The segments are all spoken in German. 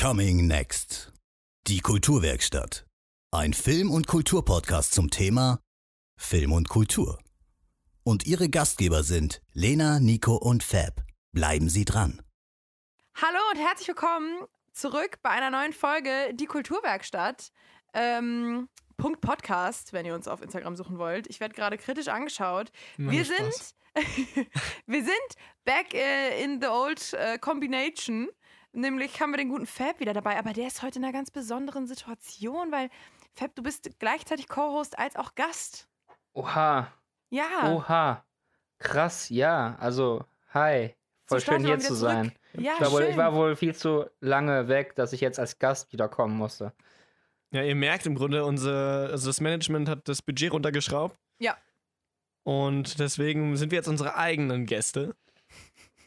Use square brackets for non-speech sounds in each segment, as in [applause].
Coming Next. Die Kulturwerkstatt. Ein Film- und Kulturpodcast zum Thema Film und Kultur. Und ihre Gastgeber sind Lena, Nico und Fab. Bleiben Sie dran. Hallo und herzlich willkommen zurück bei einer neuen Folge Die Kulturwerkstatt. Ähm, Punkt Podcast, wenn ihr uns auf Instagram suchen wollt. Ich werde gerade kritisch angeschaut. Immer wir Spaß. sind, [laughs] wir sind back äh, in the old äh, combination. Nämlich haben wir den guten Fab wieder dabei, aber der ist heute in einer ganz besonderen Situation, weil Fab, du bist gleichzeitig Co-Host als auch Gast. Oha, Ja. oha. Krass, ja. Also, hi. Voll schön hier zu sein. Ja, Ich war, wohl, schön. ich war wohl viel zu lange weg, dass ich jetzt als Gast wiederkommen musste. Ja, ihr merkt im Grunde, unsere, also das Management hat das Budget runtergeschraubt. Ja. Und deswegen sind wir jetzt unsere eigenen Gäste.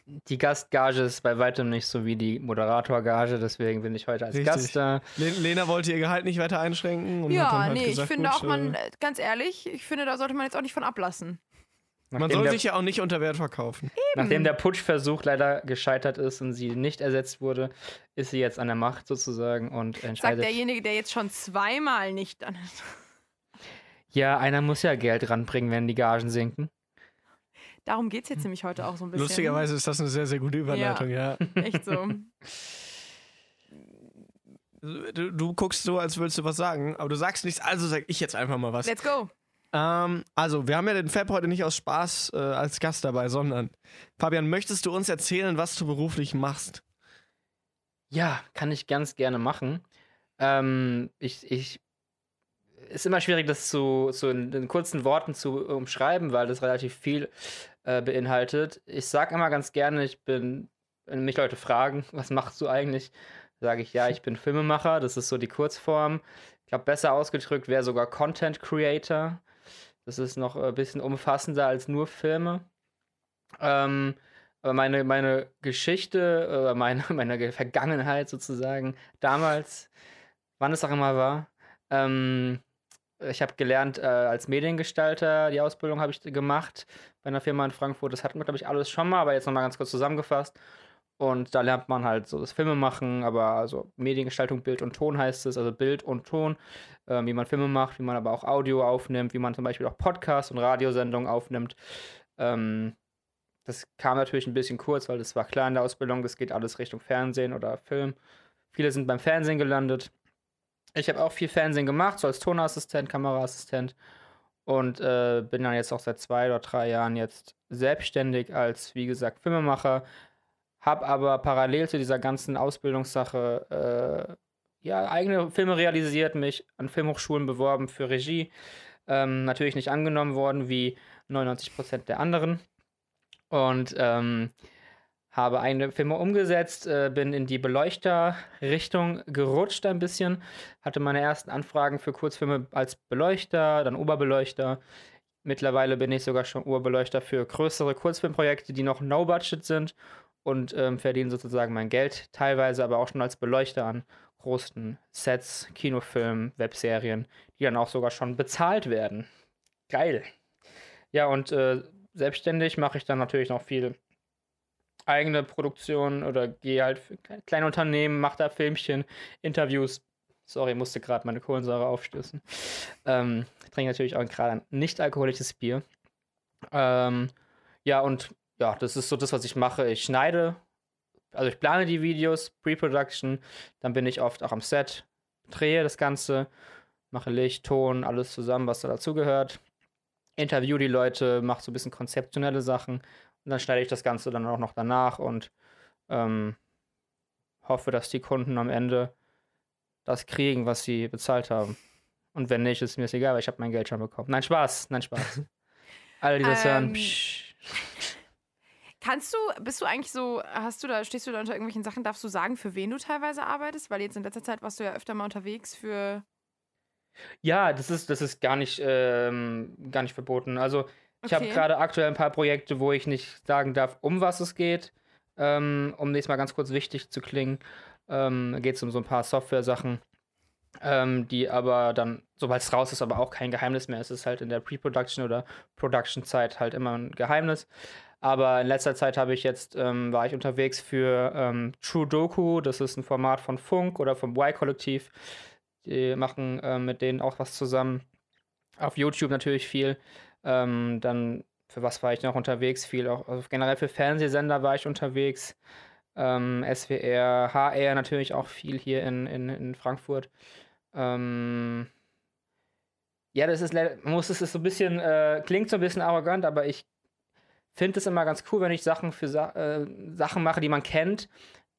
Die Gastgage ist bei weitem nicht so wie die Moderatorgage, deswegen bin ich heute als Richtig. Gast da. Le Lena wollte ihr Gehalt nicht weiter einschränken. Ja, halt nee, gesagt, ich finde gut, auch, man, äh, ganz ehrlich, ich finde, da sollte man jetzt auch nicht von ablassen. Man Nachdem, soll der, sich ja auch nicht unter Wert verkaufen. nachdem der Putschversuch leider gescheitert ist und sie nicht ersetzt wurde, ist sie jetzt an der Macht sozusagen und Sagt entscheidet. derjenige, der jetzt schon zweimal nicht an. Ja, einer muss ja Geld ranbringen, wenn die Gagen sinken. Darum geht es jetzt nämlich heute auch so ein bisschen. Lustigerweise ist das eine sehr, sehr gute Überleitung, ja. [laughs] Echt so. Du, du guckst so, als würdest du was sagen, aber du sagst nichts, also sag ich jetzt einfach mal was. Let's go. Ähm, also, wir haben ja den Fab heute nicht aus Spaß äh, als Gast dabei, sondern Fabian, möchtest du uns erzählen, was du beruflich machst? Ja, kann ich ganz gerne machen. Ähm, ich, ich, ist immer schwierig, das zu, zu in, in kurzen Worten zu umschreiben, weil das relativ viel äh, beinhaltet. Ich sage immer ganz gerne, ich bin, wenn mich Leute fragen, [laughs] was machst du eigentlich, sage ich, ja, ich bin Filmemacher, das ist so die Kurzform. Ich glaube, besser ausgedrückt wäre sogar Content Creator. Das ist noch ein bisschen umfassender als nur Filme. Ähm, aber meine, meine Geschichte, äh, meine, [laughs] meine Ge- Vergangenheit sozusagen, damals, wann es auch immer war, ähm, ich habe gelernt äh, als Mediengestalter, die Ausbildung habe ich gemacht bei einer Firma in Frankfurt. Das hatten wir, glaube ich, alles schon mal, aber jetzt nochmal ganz kurz zusammengefasst. Und da lernt man halt so das Filme machen, aber also Mediengestaltung, Bild und Ton heißt es, also Bild und Ton, ähm, wie man Filme macht, wie man aber auch Audio aufnimmt, wie man zum Beispiel auch Podcasts und Radiosendungen aufnimmt. Ähm, das kam natürlich ein bisschen kurz, weil das war klar in der Ausbildung, das geht alles Richtung Fernsehen oder Film. Viele sind beim Fernsehen gelandet. Ich habe auch viel Fernsehen gemacht, so als Tonassistent, Kameraassistent und äh, bin dann jetzt auch seit zwei oder drei Jahren jetzt selbstständig als, wie gesagt, Filmemacher. Hab aber parallel zu dieser ganzen Ausbildungssache äh, ja, eigene Filme realisiert, mich an Filmhochschulen beworben für Regie. Ähm, natürlich nicht angenommen worden, wie 99% der anderen und ähm, habe eigene Filme umgesetzt, äh, bin in die Beleuchterrichtung gerutscht ein bisschen, hatte meine ersten Anfragen für Kurzfilme als Beleuchter, dann Oberbeleuchter. Mittlerweile bin ich sogar schon Oberbeleuchter für größere Kurzfilmprojekte, die noch No-Budget sind und ähm, verdiene sozusagen mein Geld, teilweise aber auch schon als Beleuchter an großen Sets, Kinofilmen, Webserien, die dann auch sogar schon bezahlt werden. Geil. Ja, und äh, selbstständig mache ich dann natürlich noch viel eigene Produktion oder gehe halt für kle- kleine Unternehmen, mache da Filmchen, Interviews. Sorry, musste gerade meine Kohlensäure aufstößen. Ähm, trinke natürlich auch gerade ein nicht alkoholisches Bier. Ähm, ja, und ja, das ist so das, was ich mache. Ich schneide, also ich plane die Videos, Pre-Production, dann bin ich oft auch am Set, drehe das Ganze, mache Licht, Ton, alles zusammen, was da dazugehört interview die Leute, mache so ein bisschen konzeptionelle Sachen und dann schneide ich das Ganze dann auch noch danach und ähm, hoffe, dass die Kunden am Ende das kriegen, was sie bezahlt haben. Und wenn nicht, ist mir das egal, weil ich habe mein Geld schon bekommen. Nein, Spaß, nein, Spaß. [laughs] Alle, die das hören, Ähm, psch. Kannst du, bist du eigentlich so, hast du da, stehst du da unter irgendwelchen Sachen, darfst du sagen, für wen du teilweise arbeitest? Weil jetzt in letzter Zeit warst du ja öfter mal unterwegs für. Ja, das ist, das ist gar nicht, ähm, gar nicht verboten. Also ich habe Okay. gerade aktuell ein paar Projekte, wo ich nicht sagen darf, um was es geht. Ähm, um nächstes Mal ganz kurz wichtig zu klingen, ähm, geht es um so ein paar Software-Sachen, ähm, die aber dann, sobald es raus ist, aber auch kein Geheimnis mehr. Es ist halt in der Pre-Production oder Production-Zeit halt immer ein Geheimnis. Aber in letzter Zeit habe ich jetzt, ähm, war ich unterwegs für ähm, True Doku, das ist ein Format von Funk oder vom Y-Kollektiv. Die machen äh, mit denen auch was zusammen. Auf YouTube natürlich viel. Ähm, dann, für was war ich noch unterwegs? Viel auch, also generell für Fernsehsender war ich unterwegs. Ähm, SWR, HR natürlich auch viel hier in, in, in Frankfurt. Ähm, ja, das ist, muss es ist so ein bisschen, äh, klingt so ein bisschen arrogant, aber ich finde es immer ganz cool, wenn ich Sachen für Sa äh, Sachen mache, die man kennt,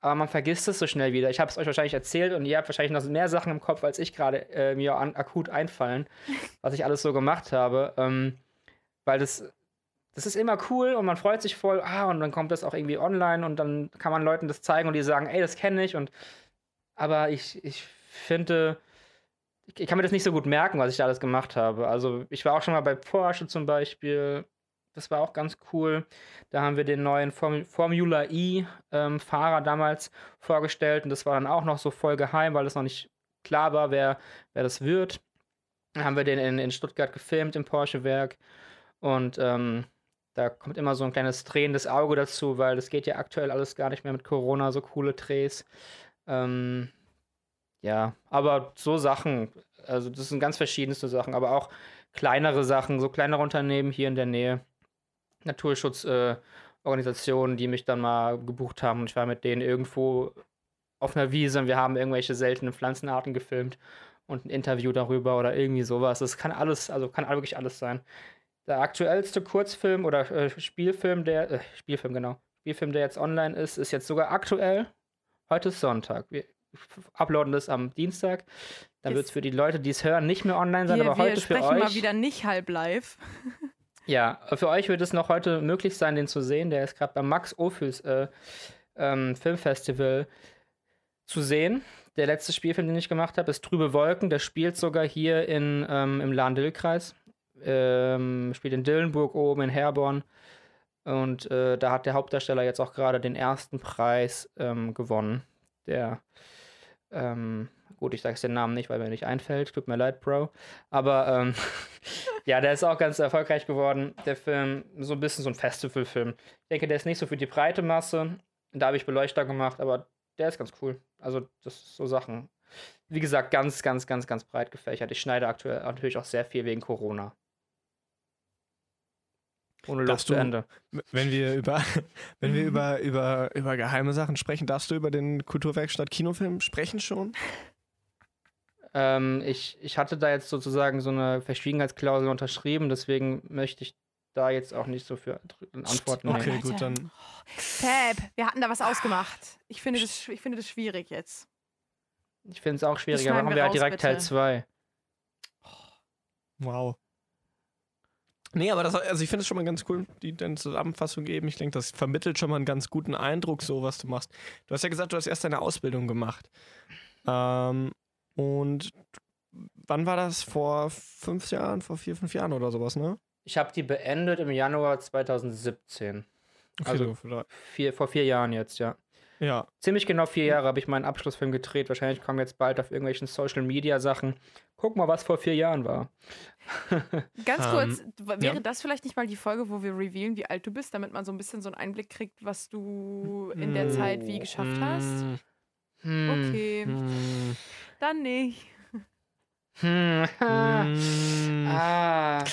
aber man vergisst es so schnell wieder. Ich habe es euch wahrscheinlich erzählt und ihr habt wahrscheinlich noch mehr Sachen im Kopf, als ich gerade äh, mir an, akut einfallen, [laughs] was ich alles so gemacht habe. Ähm, weil das, das ist immer cool und man freut sich voll, ah, und dann kommt das auch irgendwie online und dann kann man Leuten das zeigen und die sagen, ey, das kenne ich und aber ich, ich finde, ich kann mir das nicht so gut merken, was ich da alles gemacht habe. Also ich war auch schon mal bei Porsche zum Beispiel. Das war auch ganz cool. Da haben wir den neuen Form Formula E-Fahrer ähm, damals vorgestellt und das war dann auch noch so voll geheim, weil es noch nicht klar war, wer, wer das wird. Dann haben wir den in, in Stuttgart gefilmt im Porsche-Werk und ähm, da kommt immer so ein kleines drehendes Auge dazu, weil das geht ja aktuell alles gar nicht mehr mit Corona, so coole Drehs. Ähm, ja, aber so Sachen, also das sind ganz verschiedenste Sachen, aber auch kleinere Sachen, so kleinere Unternehmen hier in der Nähe, Naturschutzorganisationen, äh, die mich dann mal gebucht haben und ich war mit denen irgendwo auf einer Wiese und wir haben irgendwelche seltenen Pflanzenarten gefilmt und ein Interview darüber oder irgendwie sowas. Das kann alles, also kann wirklich alles sein. Der aktuellste Kurzfilm oder äh, Spielfilm, der, äh, Spielfilm, genau, Spielfilm, der jetzt online ist, ist jetzt sogar aktuell. Heute ist Sonntag. Wir, uploaden das am Dienstag. Dann wird es für die Leute, die es hören, nicht mehr online sein, wir, aber heute für euch. Wir sprechen mal wieder nicht halb live. [laughs] ja, für euch wird es noch heute möglich sein, den zu sehen. Der ist gerade beim Max Ophüls äh, ähm, Filmfestival zu sehen. Der letzte Spielfilm, den ich gemacht habe, ist Trübe Wolken. Der spielt sogar hier in, ähm, im Lahn-Dill-Kreis. Ähm, spielt in Dillenburg oben, in Herborn. Und äh, da hat der Hauptdarsteller jetzt auch gerade den ersten Preis ähm, gewonnen. Der ähm, gut, ich sage den Namen nicht, weil mir nicht einfällt. Tut mir leid, Bro. Aber ähm, [laughs] ja, der ist auch ganz erfolgreich geworden. Der Film, so ein bisschen so ein Festivalfilm. Ich denke, der ist nicht so für die breite Masse. Da habe ich Beleuchter gemacht, aber der ist ganz cool. Also, das sind so Sachen. Wie gesagt, ganz, ganz, ganz, ganz breit gefächert. Ich schneide aktuell natürlich auch sehr viel wegen Corona. Ohne Luft zu Ende. Wenn wir über, [laughs] wenn wir [laughs] über, über, über geheime Sachen sprechen, darfst du über den Kulturwerkstatt Kinofilm sprechen schon? Ähm, ich, ich hatte da jetzt sozusagen so eine Verschwiegenheitsklausel unterschrieben, deswegen möchte ich da jetzt auch nicht so für Antworten Okay, nehmen. gut, dann. Fab, wir hatten da was ausgemacht. Ich finde das, ich finde das schwierig jetzt. Ich finde es auch schwierig, aber machen wir halt direkt bitte. Teil 2. Wow. Nee, aber das, also ich finde es schon mal ganz cool, die deine Zusammenfassung geben. Ich denke, das vermittelt schon mal einen ganz guten Eindruck, so was du machst. Du hast ja gesagt, du hast erst deine Ausbildung gemacht. Ähm, und wann war das? Vor fünf Jahren, vor vier, fünf Jahren oder sowas, ne? Ich habe die beendet im Januar 2017. Okay, also vier, vor vier Jahren jetzt, ja. Ja. Ziemlich genau vier Jahre habe ich meinen Abschlussfilm gedreht. Wahrscheinlich kommen jetzt bald auf irgendwelchen Social Media Sachen. Guck mal, was vor vier Jahren war. [laughs] Ganz kurz, um, ähm, wäre ja. das vielleicht nicht mal die Folge, wo wir revealen, wie alt du bist, damit man so ein bisschen so einen Einblick kriegt, was du in der Zeit wie geschafft hast? Hm. Okay. Hm. Dann nicht. Hm. [laughs] ah.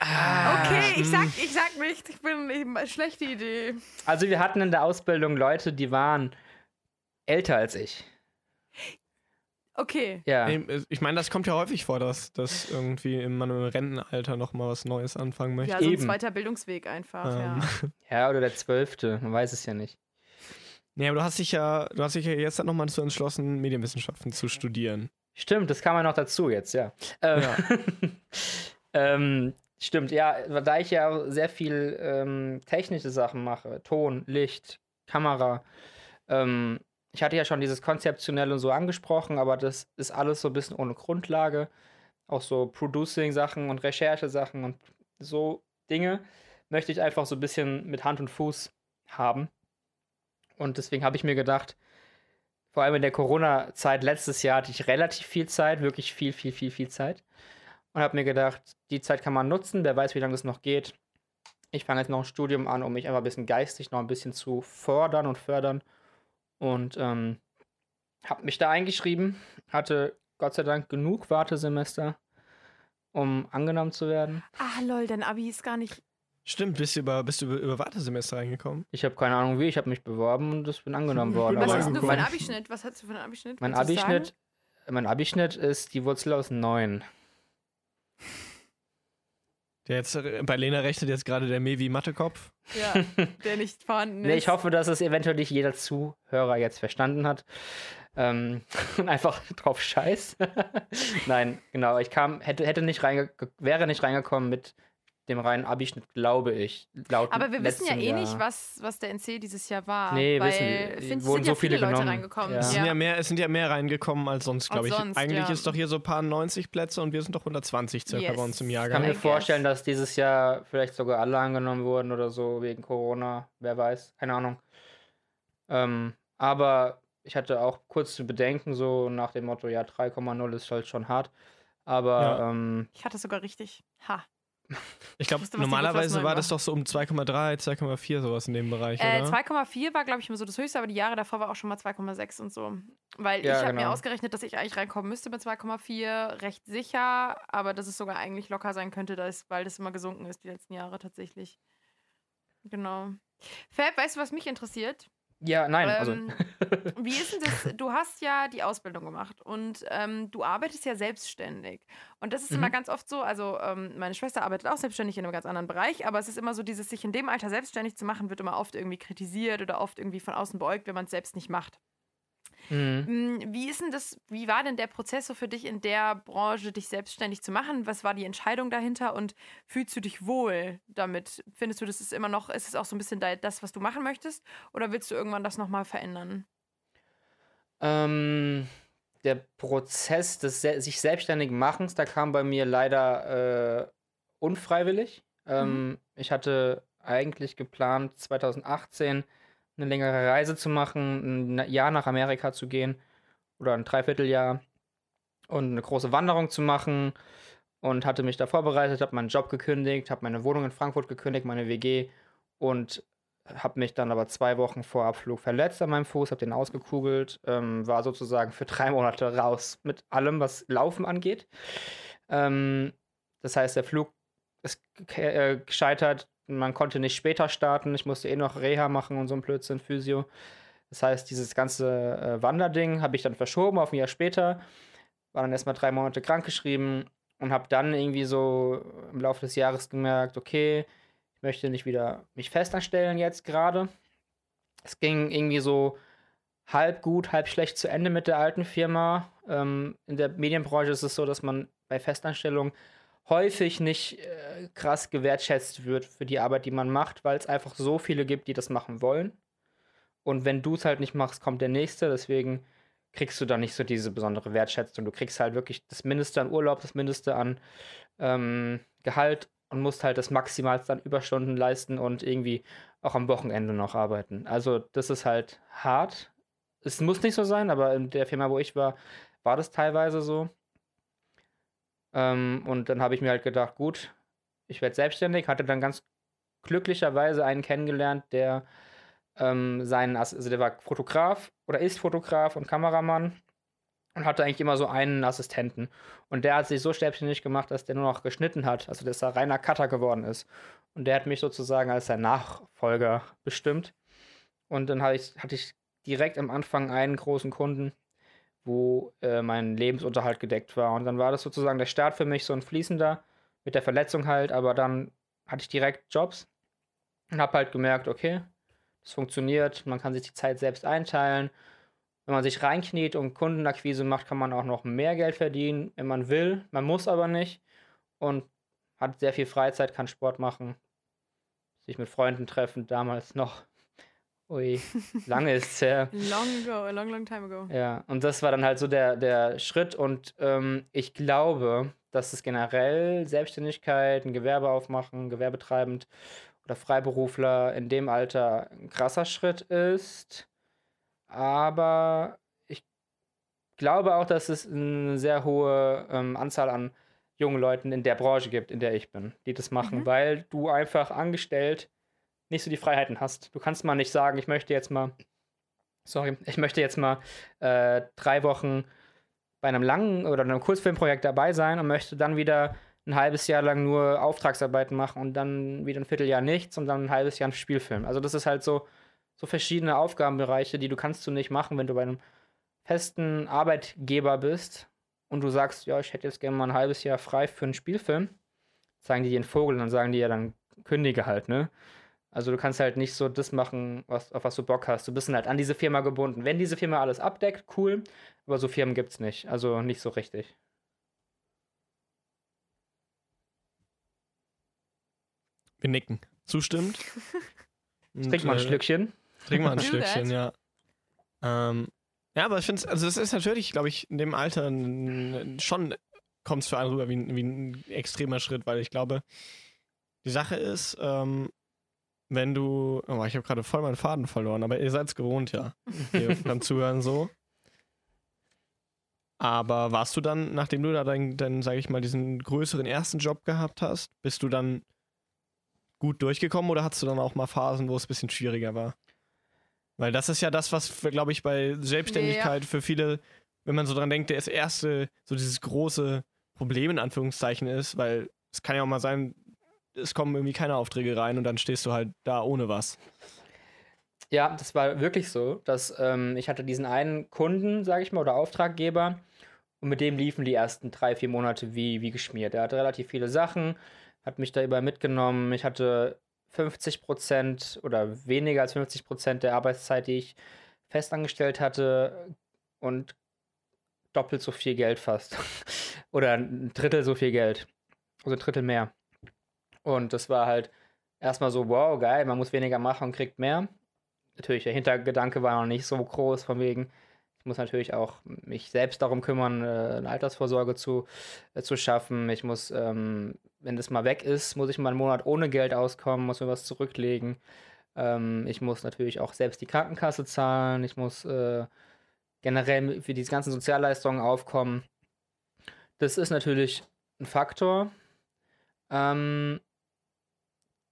Ah. Okay, ich sag, ich sag nicht, ich bin eben eine schlechte Idee. Also wir hatten in der Ausbildung Leute, die waren älter als ich. Okay. Ja. Ich meine, das kommt ja häufig vor, dass, dass irgendwie in meinem Rentenalter noch mal was Neues anfangen möchte. Ja, so ein Eben. zweiter Bildungsweg einfach, ähm. ja. [laughs] Ja, oder der zwölfte, man weiß es ja nicht. Nee, aber du hast dich ja, du hast dich ja jetzt noch mal dazu entschlossen, Medienwissenschaften zu studieren. Stimmt, das kam ja noch dazu jetzt, ja. Ähm, ja. [laughs] ähm, Stimmt, ja, da ich ja sehr viel ähm, technische Sachen mache, Ton, Licht, Kamera, ähm, ich hatte ja schon dieses konzeptionell und so angesprochen, aber das ist alles so ein bisschen ohne Grundlage. Auch so Producing-Sachen und Recherche-Sachen und so Dinge möchte ich einfach so ein bisschen mit Hand und Fuß haben. Und deswegen habe ich mir gedacht, vor allem in der Corona-Zeit letztes Jahr hatte ich relativ viel Zeit, wirklich viel, viel, viel, viel Zeit und habe mir gedacht, die Zeit kann man nutzen, wer weiß, wie lange es noch geht. ich fange jetzt noch ein Studium an, um mich einfach ein bisschen geistig noch ein bisschen zu fordern und fördern. Und ähm, habe mich da eingeschrieben, hatte Gott sei Dank genug Wartesemester, um angenommen zu werden. Ah, lol, dein Abi ist gar nicht. Stimmt, bist du über, bist du über, über Wartesemester reingekommen? Ich habe keine Ahnung wie, ich habe mich beworben und ich bin angenommen [laughs] worden. Was aber hast du für mein- einen [laughs] Abischnitt? Was hast du für einen Abischnitt? Mein? Abischnitt, mein Abischnitt ist die Wurzel aus 9. Der jetzt, äh, bei Lena rechnet jetzt gerade der Mevi Mattekopf. Ja, [laughs] der nicht vorhanden ist. Nee, ich hoffe, dass es eventuell nicht jeder Zuhörer jetzt verstanden hat. Ähm, und [laughs] einfach drauf scheiß. [laughs] Nein, genau. Ich kam, hätte, hätte nicht reinge wäre nicht reingekommen mit dem reinen Abischnitt, glaube ich. Laut Aber wir wissen ja eh Jahr. nicht, was, was der NC dieses Jahr war. Nee, weil wissen wir. ich finde, es Wurden sind ja so viele Leute genommen. reingekommen. Ja. Es, Ja. sind ja mehr, es sind ja mehr reingekommen als sonst, glaube ich. Sonst, Eigentlich ja. ist doch hier so ein paar 90 Plätze und wir sind doch 120 circa Yes. bei uns im Ich Jahrgang. kann mir vorstellen, dass dieses Jahr vielleicht sogar alle angenommen wurden oder so wegen Corona. Wer weiß, keine Ahnung. Ähm, aber ich hatte auch kurz zu bedenken, so nach dem Motto, ja, 3,0 ist halt schon hart. Aber Ja. ähm, Ich hatte sogar richtig. Ha. Ich glaube, normalerweise war aus das doch so um 2,3, 2,4 sowas in dem Bereich, Äh, oder? 2,4 war, glaube ich, immer so das höchste, aber die Jahre davor war auch schon mal 2,6 und so. Weil Ja, ich habe mir genau. ausgerechnet, dass ich eigentlich reinkommen müsste mit 2,4, recht sicher, aber dass es sogar eigentlich locker sein könnte, da ist, weil das immer gesunken ist die letzten Jahre tatsächlich. Genau. Fab, weißt du, was mich interessiert? Ja, nein, also Ähm, wie ist denn das? [laughs] Du hast ja die Ausbildung gemacht und ähm, du arbeitest ja selbstständig. Und das ist immer Mhm. ganz oft so, also ähm, meine Schwester arbeitet auch selbstständig in einem ganz anderen Bereich, aber es ist immer so, dieses sich in dem Alter selbstständig zu machen, wird immer oft irgendwie kritisiert oder oft irgendwie von außen beäugt, wenn man es selbst nicht macht. Mhm. Mm, Wie ist denn das, wie war denn der Prozess so für dich in der Branche, dich selbstständig zu machen? Was war die Entscheidung dahinter und fühlst du dich wohl damit? Findest du, das ist immer noch, ist es auch so ein bisschen da- das, was du machen möchtest? Oder willst du irgendwann das nochmal verändern? Ähm, der Prozess des se sich selbstständig machens, da kam bei mir leider äh, unfreiwillig. Ähm, Ich hatte eigentlich geplant, 2018 eine längere Reise zu machen, ein Jahr nach Amerika zu gehen oder ein Dreivierteljahr und eine große Wanderung zu machen und hatte mich da vorbereitet, habe meinen Job gekündigt, habe meine Wohnung in Frankfurt gekündigt, meine WG und habe mich dann aber zwei Wochen vor Abflug verletzt an meinem Fuß, habe den ausgekugelt, ähm, war sozusagen für drei [laughs] Monate raus mit allem, was Laufen angeht. Ähm, das heißt, der Flug ist äh, gescheitert, man konnte nicht später starten, ich musste eh noch Reha machen und so ein Blödsinn, Physio. Das heißt, dieses ganze äh, Wanderding habe ich dann verschoben auf ein Jahr später, war dann erstmal drei Monate krankgeschrieben und habe dann irgendwie so im Laufe des Jahres gemerkt, okay, ich möchte nicht wieder mich festanstellen jetzt gerade. Es ging irgendwie so halb gut, halb schlecht zu Ende mit der alten Firma. Ähm, in der Medienbranche ist es so, dass man bei Festanstellungen häufig nicht äh, krass gewertschätzt wird für die Arbeit, die man macht, weil es einfach so viele gibt, die das machen wollen. Und wenn du es halt nicht machst, kommt der nächste. Deswegen kriegst du da nicht so diese besondere Wertschätzung. Du kriegst halt wirklich das Mindeste an Urlaub, das Mindeste an ähm, Gehalt und musst halt das Maximalste an Überstunden leisten und irgendwie auch am Wochenende noch arbeiten. Also das ist halt hart. Es muss nicht so sein, aber in der Firma, wo ich war, war das teilweise so. Ähm, und dann habe ich mir halt gedacht, gut, ich werde selbstständig, hatte dann ganz glücklicherweise einen kennengelernt, der ähm, seinen, also der war Fotograf oder ist Fotograf und Kameramann und hatte eigentlich immer so einen Assistenten. Und der hat sich so selbstständig gemacht, dass der nur noch geschnitten hat, also dass er reiner Cutter geworden ist. Und der hat mich sozusagen als sein Nachfolger bestimmt. Und dann hatte ich, hatte ich direkt am Anfang einen großen Kunden, wo äh, mein Lebensunterhalt gedeckt war. Und dann war das sozusagen der Start für mich, so ein fließender, mit der Verletzung halt, aber dann hatte ich direkt Jobs und habe halt gemerkt, okay, das funktioniert, man kann sich die Zeit selbst einteilen. Wenn man sich reinkniet und Kundenakquise macht, kann man auch noch mehr Geld verdienen, wenn man will. Man muss aber nicht und hat sehr viel Freizeit, kann Sport machen, sich mit Freunden treffen, damals noch. Ui, lange ist es her. [laughs] Long ago, a long, long time ago. Ja, und das war dann halt so der, der Schritt. Und ähm, ich glaube, dass es generell Selbstständigkeit, ein Gewerbe aufmachen, gewerbetreibend oder Freiberufler in dem Alter ein krasser Schritt ist. Aber ich glaube auch, dass es eine sehr hohe ähm, Anzahl an jungen Leuten in der Branche gibt, in der ich bin, die das machen, Mhm. weil du einfach angestellt nicht so die Freiheiten hast. Du kannst mal nicht sagen, ich möchte jetzt mal, sorry, ich möchte jetzt mal äh, drei Wochen bei einem langen oder einem Kurzfilmprojekt dabei sein und möchte dann wieder ein halbes Jahr lang nur Auftragsarbeiten machen und dann wieder ein Vierteljahr nichts und dann ein halbes Jahr ein Spielfilm. Also das ist halt so, so verschiedene Aufgabenbereiche, die du kannst du nicht machen, wenn du bei einem festen Arbeitgeber bist und du sagst, ja, ich hätte jetzt gerne mal ein halbes Jahr frei für einen Spielfilm, sagen die dir einen Vogel und dann sagen die ja dann kündige halt, ne? Also du kannst halt nicht so das machen, was, auf was du Bock hast. Du bist dann halt an diese Firma gebunden. Wenn diese Firma alles abdeckt, cool, aber so Firmen gibt's nicht. Also nicht so richtig. Wir nicken. Zustimmt. [laughs] Trink mal ein äh, Schlückchen. Trink mal ein [laughs] that. ja. Ähm, ja, aber ich finde es, also es ist natürlich, glaube ich, in dem Alter schon kommt es für einen rüber wie, ein- wie ein extremer Schritt, weil ich glaube, die Sache ist, ähm, wenn du, oh, ich habe gerade voll meinen Faden verloren, aber ihr seid es gewohnt, ja, [laughs] beim Zuhören so. Aber warst du dann, nachdem du da deinen, dein, sag ich mal, diesen größeren ersten Job gehabt hast, bist du dann gut durchgekommen oder hattest du dann auch mal Phasen, wo es ein bisschen schwieriger war? Weil das ist ja das, was, glaube ich, bei Selbstständigkeit für viele, wenn man so dran denkt, das erste, so dieses große Problem in Anführungszeichen ist, weil es kann ja auch mal sein, es kommen irgendwie keine Aufträge rein und dann stehst du halt da ohne was. Ja, das war wirklich so, dass ähm, ich hatte diesen einen Kunden, sage ich mal, oder Auftraggeber und mit dem liefen die ersten drei, vier Monate wie, wie geschmiert. Er hatte relativ viele Sachen, hat mich da überall mitgenommen. Ich hatte 50 Prozent oder weniger als 50 Prozent der Arbeitszeit, die ich festangestellt hatte und doppelt so viel Geld fast. [laughs] oder ein Drittel so viel Geld. Also ein Drittel mehr. Und das war halt erstmal so, wow, geil, man muss weniger machen und kriegt mehr natürlich, der Hintergedanke war noch nicht so groß, von wegen, ich muss natürlich auch mich selbst darum kümmern, äh, eine Altersvorsorge zu, äh, zu schaffen. Ich muss, ähm, wenn das mal weg ist, muss ich mal einen Monat ohne Geld auskommen, muss mir was zurücklegen. Ähm, ich muss natürlich auch selbst die Krankenkasse zahlen. Ich muss äh, generell für diese ganzen Sozialleistungen aufkommen. Das ist natürlich ein Faktor. Ähm,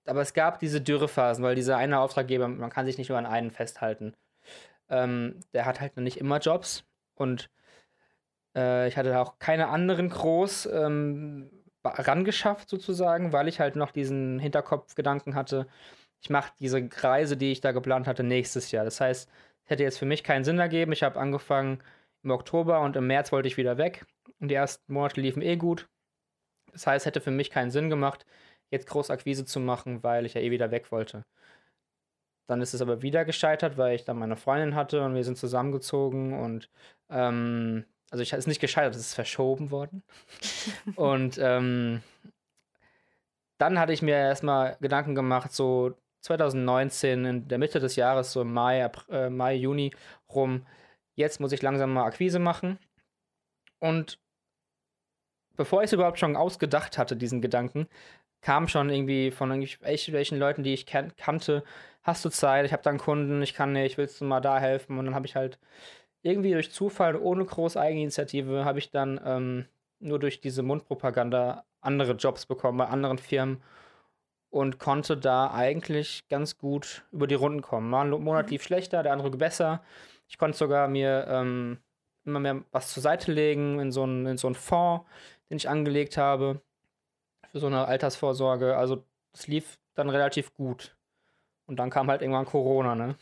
aber es gab diese Dürrephasen, weil dieser eine Auftraggeber, man kann sich nicht nur an einen festhalten. Ähm, der hat halt nicht immer Jobs und äh, ich hatte auch keine anderen groß ähm, rangeschafft sozusagen, weil ich halt noch diesen Hinterkopfgedanken hatte, ich mache diese Reise, die ich da geplant hatte, nächstes Jahr. Das heißt, es hätte jetzt für mich keinen Sinn ergeben. Ich habe angefangen im Oktober und im März wollte ich wieder weg. Und die ersten Monate liefen eh gut. Das heißt, es hätte für mich keinen Sinn gemacht, jetzt groß Akquise zu machen, weil ich ja eh wieder weg wollte. Dann ist es aber wieder gescheitert, weil ich dann meine Freundin hatte und wir sind zusammengezogen und ähm, also ich es ist nicht gescheitert, es ist verschoben worden. [laughs] und ähm, dann hatte ich mir erstmal Gedanken gemacht, so 2019, in der Mitte des Jahres, so im Mai, April, äh, Mai, Juni rum, jetzt muss ich langsam mal Akquise machen. Und bevor ich es überhaupt schon ausgedacht hatte, diesen Gedanken, kam schon irgendwie von irgendwelchen Leuten, die ich kan kannte, hast du Zeit, ich habe da einen Kunden, ich kann nicht, willst du mal da helfen? Und dann habe ich halt irgendwie durch Zufall, ohne große Eigeninitiative, habe ich dann ähm, nur durch diese Mundpropaganda andere Jobs bekommen bei anderen Firmen und konnte da eigentlich ganz gut über die Runden kommen. Mal ein Monat lief schlechter, der andere besser. Ich konnte sogar mir ähm, immer mehr was zur Seite legen in so einen, in so einen Fonds, den ich angelegt habe für so eine Altersvorsorge. Also es lief dann relativ gut. Und dann kam halt irgendwann Corona, ne?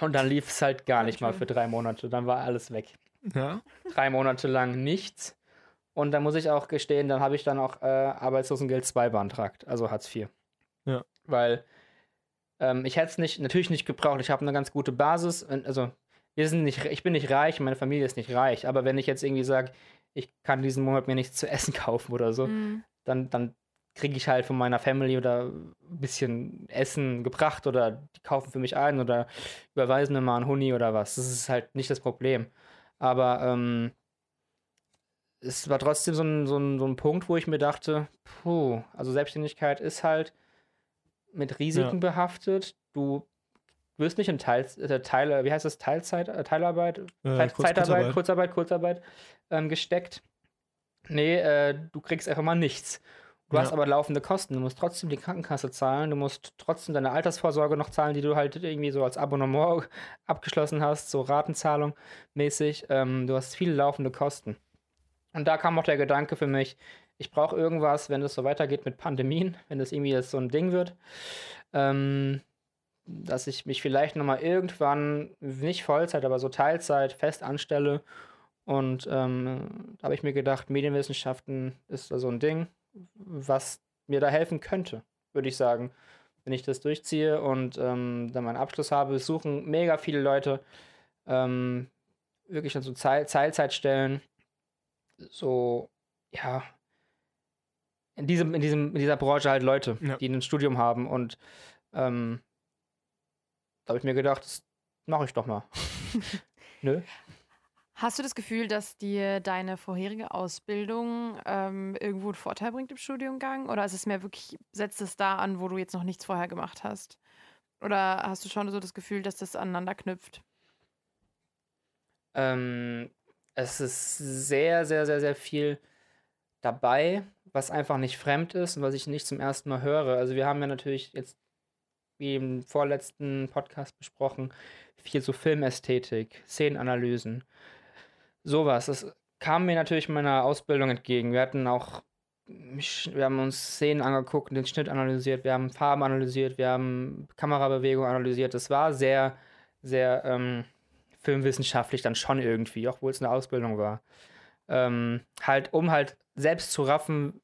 Und dann lief es halt gar nicht mal für drei Monate. Dann war alles weg. Ja. Drei Monate lang nichts. Und da muss ich auch gestehen, dann habe ich dann auch äh, Arbeitslosengeld 2 beantragt, also Hartz IV. Ja. Weil ähm, ich hätte es nicht, natürlich nicht gebraucht. Ich habe eine ganz gute Basis. Also wir sind nicht, ich bin nicht reich, meine Familie ist nicht reich. Aber wenn ich jetzt irgendwie sage, ich kann diesen Monat mir nichts zu essen [laughs] kaufen oder so, Mhm. dann, dann kriege ich halt von meiner Family oder ein bisschen Essen gebracht oder die kaufen für mich ein oder überweisen mir mal einen Huni oder was. Das ist halt nicht das Problem. Aber ähm, es war trotzdem so ein, so, ein, so ein Punkt, wo ich mir dachte, puh, also Selbstständigkeit ist halt mit Risiken behaftet. Du wirst nicht in Teil, äh, Teil wie heißt das, Teilzeit, äh, Teilarbeit, Äh, Zeit, Kurz- Zeitarbeit, Kurzarbeit. Kurzarbeit, Kurzarbeit ähm, gesteckt. nee, äh, du kriegst einfach mal nichts. Du hast Ja. aber laufende Kosten. Du musst trotzdem die Krankenkasse zahlen. Du musst trotzdem deine Altersvorsorge noch zahlen, die du halt irgendwie so als Abonnement [laughs] abgeschlossen hast, so Ratenzahlung mäßig. Ähm, du hast viele laufende Kosten. Und da kam auch der Gedanke für mich, ich brauche irgendwas, wenn es so weitergeht mit Pandemien, wenn das irgendwie jetzt so ein Ding wird, ähm, dass ich mich vielleicht nochmal irgendwann, nicht Vollzeit, aber so Teilzeit fest anstelle. Und ähm, da habe ich mir gedacht, Medienwissenschaften ist da so ein Ding, was mir da helfen könnte, würde ich sagen. Wenn ich das durchziehe und ähm, dann meinen Abschluss habe, suchen mega viele Leute ähm, wirklich an so Teil Teilzeitstellen, so, ja, in, diesem, in, diesem, in dieser Branche halt Leute, Ja. die ein Studium haben. Und ähm, da habe ich mir gedacht, das mache ich doch mal. [laughs] Nö. Hast du das Gefühl, dass dir deine vorherige Ausbildung ähm, irgendwo einen Vorteil bringt im Studiengang? Oder ist es mehr wirklich, setzt es da an, wo du jetzt noch nichts vorher gemacht hast? Oder hast du schon so das Gefühl, dass das aneinander knüpft? Ähm, es ist sehr, sehr, sehr, sehr viel dabei, was einfach nicht fremd ist und was ich nicht zum ersten Mal höre. Also wir haben ja natürlich jetzt, wie im vorletzten Podcast besprochen, viel so Filmästhetik, Szenenanalysen, sowas. Das kam mir natürlich in meiner Ausbildung entgegen. Wir hatten auch, wir haben uns Szenen angeguckt, den Schnitt analysiert, wir haben Farben analysiert, wir haben Kamerabewegung analysiert. Das war sehr, sehr ähm, filmwissenschaftlich dann schon irgendwie, obwohl es eine Ausbildung war. Ähm, halt, um halt selbst zu raffen,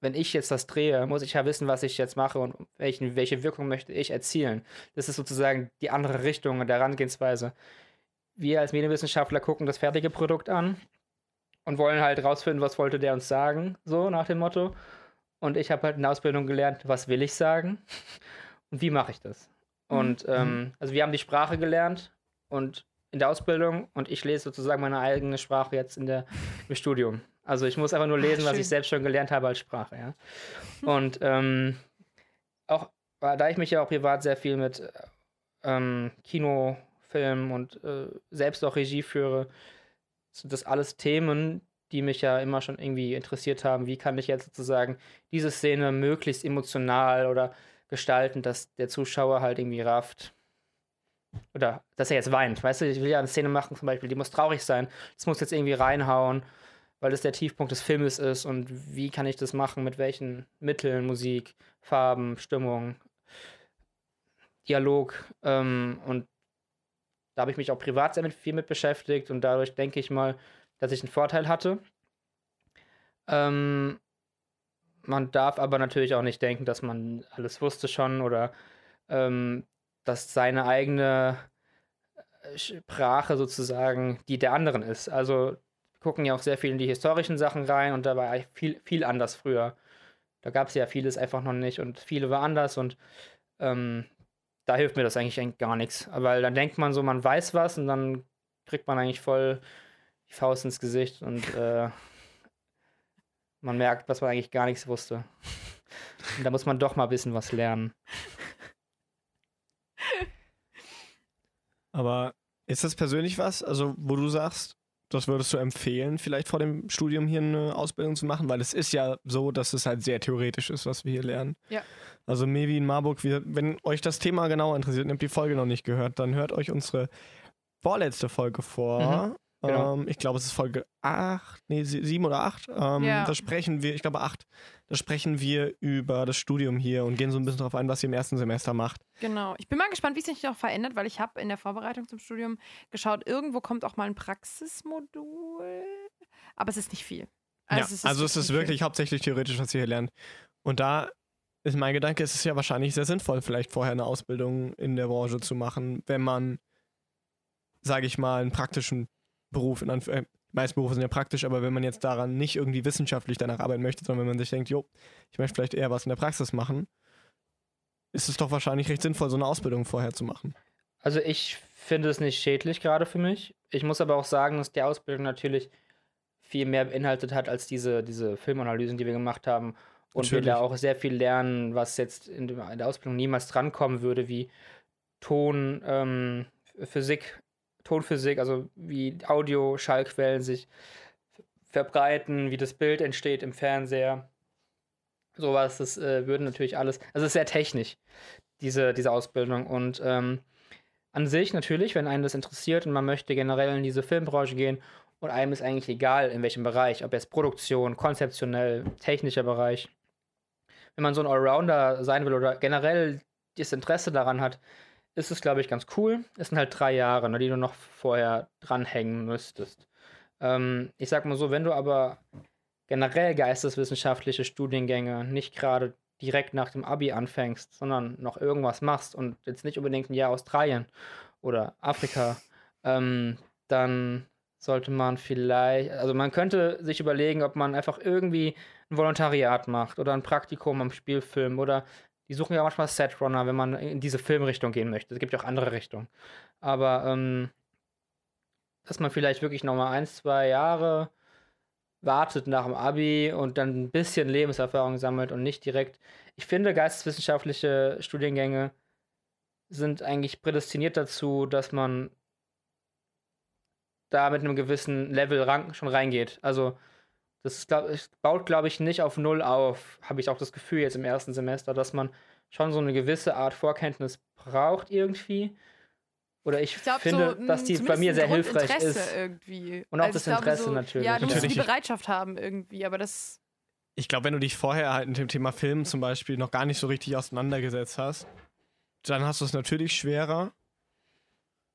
wenn ich jetzt das drehe, muss ich ja wissen, was ich jetzt mache und welchen, welche Wirkung möchte ich erzielen. Das ist sozusagen die andere Richtung der Herangehensweise. Wir als Medienwissenschaftler gucken das fertige Produkt an und wollen halt rausfinden, was wollte der uns sagen, so nach dem Motto. Und ich habe halt in der Ausbildung gelernt, was will ich sagen [laughs] und wie mache ich das. Und ähm, also wir haben die Sprache gelernt und in der Ausbildung und ich lese sozusagen meine eigene Sprache jetzt in der, im Studium. Also ich muss einfach nur lesen, was schön. ich selbst schon gelernt habe als Sprache, ja. [laughs] Und ähm, auch, da ich mich ja auch privat sehr viel mit äh, ähm, Kino, Film und äh, selbst auch Regie führe, sind das alles Themen, die mich ja immer schon irgendwie interessiert haben. Wie kann ich jetzt sozusagen diese Szene möglichst emotional oder gestalten, dass der Zuschauer halt irgendwie rafft. Oder dass er jetzt weint. Weißt du, ich will ja eine Szene machen, zum Beispiel, die muss traurig sein. Das muss jetzt irgendwie reinhauen, weil das der Tiefpunkt des Filmes ist. Und wie kann ich das machen? Mit welchen Mitteln? Musik, Farben, Stimmung, Dialog. Ähm, und da habe ich mich auch privat sehr mit, viel mit beschäftigt. Und dadurch denke ich mal, dass ich einen Vorteil hatte. Ähm, man darf aber natürlich auch nicht denken, dass man alles wusste schon oder ähm, dass seine eigene äh, Sprache sozusagen die der anderen ist. Also gucken ja auch sehr viel in die historischen Sachen rein und da war viel, viel anders früher. Da gab es ja vieles einfach noch nicht und viele war anders und ähm, da hilft mir das eigentlich, gar nichts. Weil dann denkt man so, man weiß was und dann kriegt man eigentlich voll die Faust ins Gesicht und äh, man merkt, dass man eigentlich gar nichts wusste. Und da muss man doch mal bisschen was lernen. Aber ist das persönlich was, also wo du sagst, das würdest du empfehlen, vielleicht vor dem Studium hier eine Ausbildung zu machen? Weil es ist ja so, dass es halt sehr theoretisch ist, was wir hier lernen. Ja. Also Mevi in Marburg, wir, wenn euch das Thema genau interessiert und ihr habt die Folge noch nicht gehört, dann hört euch unsere vorletzte Folge vor. Mhm, genau. ähm, ich glaube, es ist Folge 8, nee, 7 oder 8. Ähm, Ja. Da sprechen wir, ich glaube 8, da sprechen wir über das Studium hier und gehen so ein bisschen darauf ein, was ihr im ersten Semester macht. Genau. Ich bin mal gespannt, wie es sich noch verändert, weil ich habe in der Vorbereitung zum Studium geschaut, irgendwo kommt auch mal ein Praxismodul, aber es ist nicht viel. ja, also es ist wirklich hauptsächlich theoretisch, was ihr hier lernt. Und da ist mein Gedanke, es ist ja wahrscheinlich sehr sinnvoll, vielleicht vorher eine Ausbildung in der Branche zu machen, wenn man, sage ich mal, einen praktischen Beruf, in Anf äh, die meisten Berufe sind ja praktisch, aber wenn man jetzt daran nicht irgendwie wissenschaftlich danach arbeiten möchte, sondern wenn man sich denkt, jo, ich möchte vielleicht eher was in der Praxis machen, ist es doch wahrscheinlich recht sinnvoll, so eine Ausbildung vorher zu machen. Also ich finde es nicht schädlich gerade für mich. Ich muss aber auch sagen, dass die Ausbildung natürlich viel mehr beinhaltet hat als diese, diese Filmanalysen, die wir gemacht haben. Und wir Natürlich. da auch sehr viel lernen, was jetzt in der Ausbildung niemals drankommen würde, wie Ton, ähm, Physik, Tonphysik, also wie Audio, Schallquellen sich verbreiten, wie das Bild entsteht im Fernseher. Sowas, das äh, würden natürlich alles. Also es ist sehr technisch, diese, diese Ausbildung. Und ähm, an sich natürlich, wenn einen das interessiert und man möchte generell in diese Filmbranche gehen und einem ist eigentlich egal, in welchem Bereich, ob jetzt Produktion, konzeptionell, technischer Bereich. Wenn man so ein Allrounder sein will oder generell das Interesse daran hat, ist es, glaube ich, ganz cool. Es sind halt drei Jahre, ne, die du noch vorher dranhängen müsstest. Ähm, ich sag mal so, wenn du aber generell geisteswissenschaftliche Studiengänge nicht gerade direkt nach dem Abi anfängst, sondern noch irgendwas machst und jetzt nicht unbedingt ein Jahr Australien oder Afrika, ähm, dann sollte man vielleicht, also man könnte sich überlegen, ob man einfach irgendwie ein Volontariat macht oder ein Praktikum am Spielfilm oder die suchen ja manchmal Setrunner, wenn man in diese Filmrichtung gehen möchte. Es gibt ja auch andere Richtungen. Aber ähm, dass man vielleicht wirklich nochmal ein, zwei Jahre wartet nach dem Abi und dann ein bisschen Lebenserfahrung sammelt und nicht direkt. Ich finde, geisteswissenschaftliche Studiengänge sind eigentlich prädestiniert dazu, dass man da mit einem gewissen Level schon reingeht. Also das ist, glaub, baut, glaube ich, nicht auf Null auf, habe ich auch das Gefühl jetzt im ersten Semester, dass man schon so eine gewisse Art Vorkenntnis braucht irgendwie. Oder ich, ich glaub, finde, so, dass die bei mir sehr hilfreich ist. Irgendwie. Und auch also das Interesse so, natürlich. Ja, du musst die Bereitschaft haben irgendwie, aber das. Ich glaube, wenn du dich vorher halt mit dem Thema Film zum Beispiel noch gar nicht so richtig auseinandergesetzt hast, dann hast du es natürlich schwerer,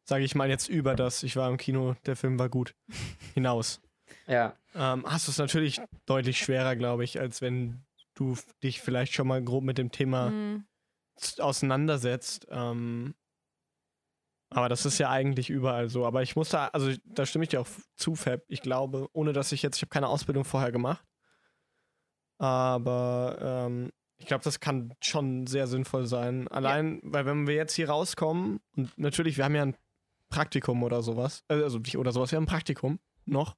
sage ich mal jetzt über das, ich war im Kino, der Film war gut, [laughs] hinaus. Ja. Ähm, hast du es natürlich deutlich schwerer, glaube ich, als wenn du dich vielleicht schon mal grob mit dem Thema mhm. auseinandersetzt. Ähm, aber das ist ja eigentlich überall so. Aber ich muss da, also da stimme ich dir auch zu, Fab. Ich glaube, ohne dass ich jetzt, ich habe keine Ausbildung vorher gemacht. Aber ähm, ich glaube, das kann schon sehr sinnvoll sein. Allein, ja. weil wenn wir jetzt hier rauskommen, und natürlich, wir haben ja ein Praktikum oder sowas, äh, also oder sowas, wir haben ein Praktikum noch.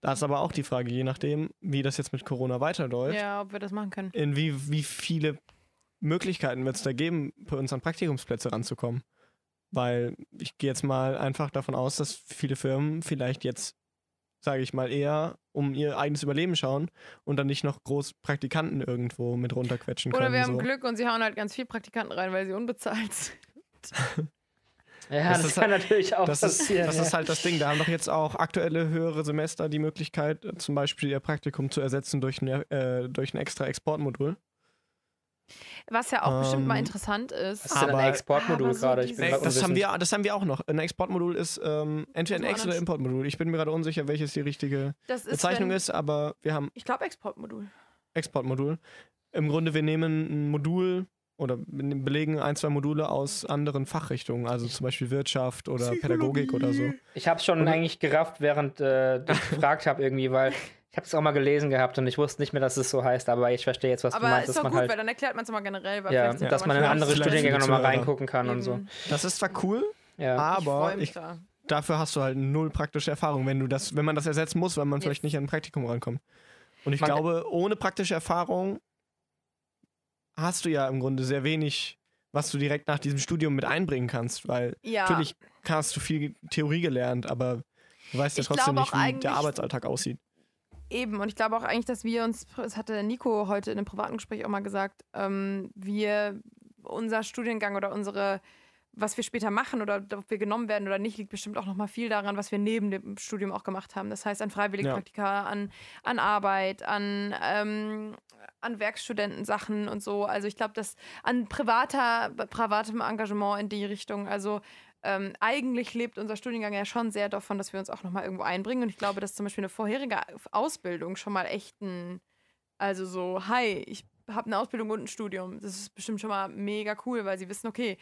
Da ist aber auch die Frage, je nachdem, wie das jetzt mit Corona weiterläuft. Ja, ob wir das machen können. In wie, wie viele Möglichkeiten wird es da geben, bei uns an Praktikumsplätze ranzukommen? Weil ich gehe jetzt mal einfach davon aus, dass viele Firmen vielleicht jetzt, sage ich mal, eher um ihr eigenes Überleben schauen und dann nicht noch groß Praktikanten irgendwo mit runterquetschen können. Oder wir haben so. Glück und sie hauen halt ganz viel Praktikanten rein, weil sie unbezahlt sind. [laughs] Ja, das, das kann halt, natürlich auch das passieren. Ist, das ja. ist halt das Ding. Da haben doch jetzt auch aktuelle höhere Semester die Möglichkeit, zum Beispiel ihr Praktikum zu ersetzen durch ein, äh, durch ein extra Exportmodul. Was ja auch ähm, bestimmt mal interessant ist. Was ist denn ein Exportmodul so gerade? das, haben wir, das haben wir auch noch. Ein Exportmodul ist ähm, entweder ein Ex- oder Importmodul. Ich bin mir gerade unsicher, welches die richtige ist, Bezeichnung wenn, ist, aber wir haben. Ich glaube Exportmodul. Exportmodul. Im Grunde, wir nehmen ein Modul oder belegen ein, zwei Module aus anderen Fachrichtungen, also zum Beispiel Wirtschaft oder Psychologie. Pädagogik oder so. Ich habe es schon und, eigentlich gerafft, während äh, ich [laughs] gefragt habe irgendwie, weil ich habe es auch mal gelesen gehabt und ich wusste nicht mehr, dass es so heißt, aber ich verstehe jetzt, was aber du meinst. ist doch gut, halt, weil dann erklärt man es mal generell. Weil ja, dass man in andere Studiengänge nochmal reingucken kann Eben. und so. Das ist zwar cool, ja. aber ich, da. dafür hast du halt null praktische Erfahrung, wenn du das, wenn man das ersetzen muss, weil man yes. vielleicht nicht an ein Praktikum rankommt. Und ich man glaube, ohne praktische Erfahrung hast du ja im Grunde sehr wenig, was du direkt nach diesem Studium mit einbringen kannst, weil ja. natürlich hast du viel Theorie gelernt, aber du weißt ja trotzdem nicht, wie der Arbeitsalltag aussieht. Eben, und ich glaube auch eigentlich, dass wir uns, das hatte Nico heute in einem privaten Gespräch auch mal gesagt, ähm, wir, unser Studiengang oder unsere, was wir später machen oder ob wir genommen werden oder nicht, liegt bestimmt auch nochmal viel daran, was wir neben dem Studium auch gemacht haben. Das heißt, an Freiwilligpraktika, ja. an, an Arbeit, an, ähm, an Werkstudentensachen und so. Also ich glaube, dass an privater, privatem Engagement in die Richtung, also ähm, eigentlich lebt unser Studiengang ja schon sehr davon, dass wir uns auch nochmal irgendwo einbringen. Und ich glaube, dass zum Beispiel eine vorherige Ausbildung schon mal echt ein, also so, hi, ich habe eine Ausbildung und ein Studium. Das ist bestimmt schon mal mega cool, weil sie wissen, okay,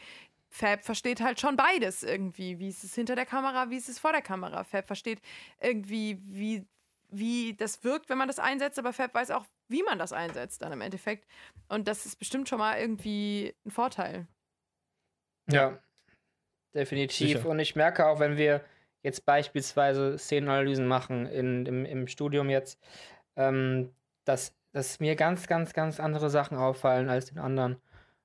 Fab versteht halt schon beides irgendwie. Wie ist es hinter der Kamera, wie ist es vor der Kamera? Fab versteht irgendwie, wie, wie das wirkt, wenn man das einsetzt, aber Fab weiß auch, wie man das einsetzt dann im Endeffekt. Und das ist bestimmt schon mal irgendwie ein Vorteil. Ja, definitiv. Sicher. Und ich merke auch, wenn wir jetzt beispielsweise Szenenanalysen machen in, im, im Studium jetzt, ähm, dass, dass mir ganz, ganz, ganz andere Sachen auffallen als den anderen.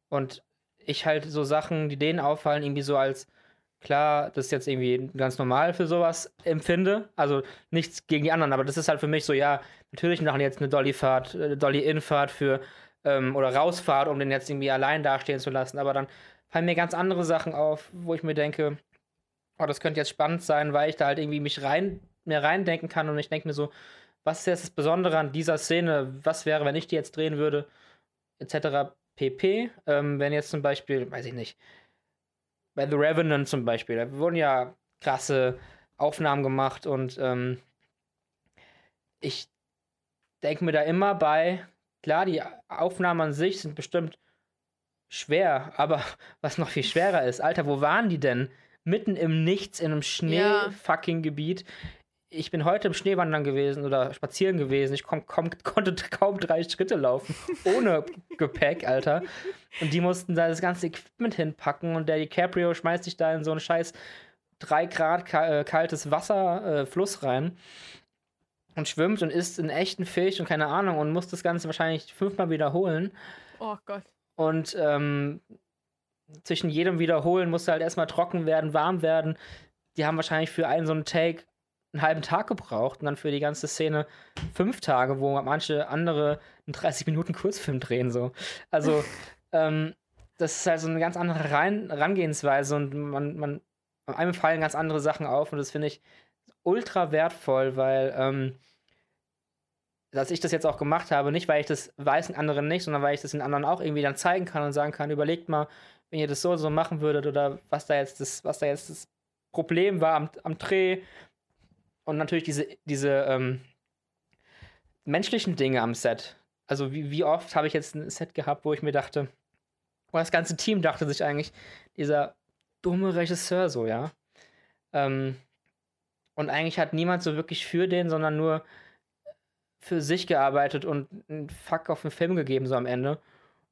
Und ich halt so Sachen, die denen auffallen, irgendwie so als klar, das ist jetzt irgendwie ganz normal für sowas empfinde. Also nichts gegen die anderen, aber das ist halt für mich so, ja, natürlich machen jetzt eine Dolly-Fahrt, äh, Dolly-In-Fahrt für ähm, oder Rausfahrt, um den jetzt irgendwie allein dastehen zu lassen. Aber dann fallen mir ganz andere Sachen auf, wo ich mir denke, oh, das könnte jetzt spannend sein, weil ich da halt irgendwie mich rein, mir reindenken kann und ich denke mir so, was ist jetzt das Besondere an dieser Szene? Was wäre, wenn ich die jetzt drehen würde? Etc. pp. Ähm, wenn jetzt zum Beispiel, weiß ich nicht, bei The Revenant zum Beispiel, da wurden ja krasse Aufnahmen gemacht und ähm, ich denke mir da immer bei, klar, die Aufnahmen an sich sind bestimmt schwer, [laughs] aber was noch viel schwerer ist, Alter, wo waren die denn? Mitten im Nichts, in einem Schnee-fucking-Gebiet. Ich bin heute im Schneewandern gewesen oder spazieren gewesen. Ich komm, komm, konnte [laughs] kaum drei Schritte laufen. Ohne [laughs] Gepäck, Alter. Und die mussten da das ganze Equipment hinpacken und der DiCaprio schmeißt sich da in so ein scheiß 3 Grad ka- kaltes Wasser, äh, Fluss rein und schwimmt und isst einen echten Fisch und keine Ahnung und muss das Ganze wahrscheinlich fünfmal wiederholen. Oh Gott. Und ähm, zwischen jedem Wiederholen musste halt erstmal trocken werden, warm werden. Die haben wahrscheinlich für einen so einen Take einen halben Tag gebraucht und dann für die ganze Szene fünf Tage, wo manche andere einen 30 Minuten Kurzfilm drehen. So. Also, [laughs] ähm, das ist halt so eine ganz andere Rein Herangehensweise und man, man, einem fallen ganz andere Sachen auf und das finde ich ultra wertvoll, weil ähm, dass ich das jetzt auch gemacht habe, nicht weil ich das weiß und anderen nicht, sondern weil ich das den anderen auch irgendwie dann zeigen kann und sagen kann, überlegt mal, wenn ihr das so und so machen würdet oder was da jetzt das, was da jetzt das Problem war am, am Dreh und natürlich diese, diese ähm, menschlichen Dinge am Set. Also wie, wie oft habe ich jetzt ein Set gehabt, wo ich mir dachte, wo das ganze Team dachte sich eigentlich, dieser dumme Regisseur so, ja. Ähm, und eigentlich hat niemand so wirklich für den, sondern nur für sich gearbeitet und einen Fuck auf den Film gegeben, so am Ende.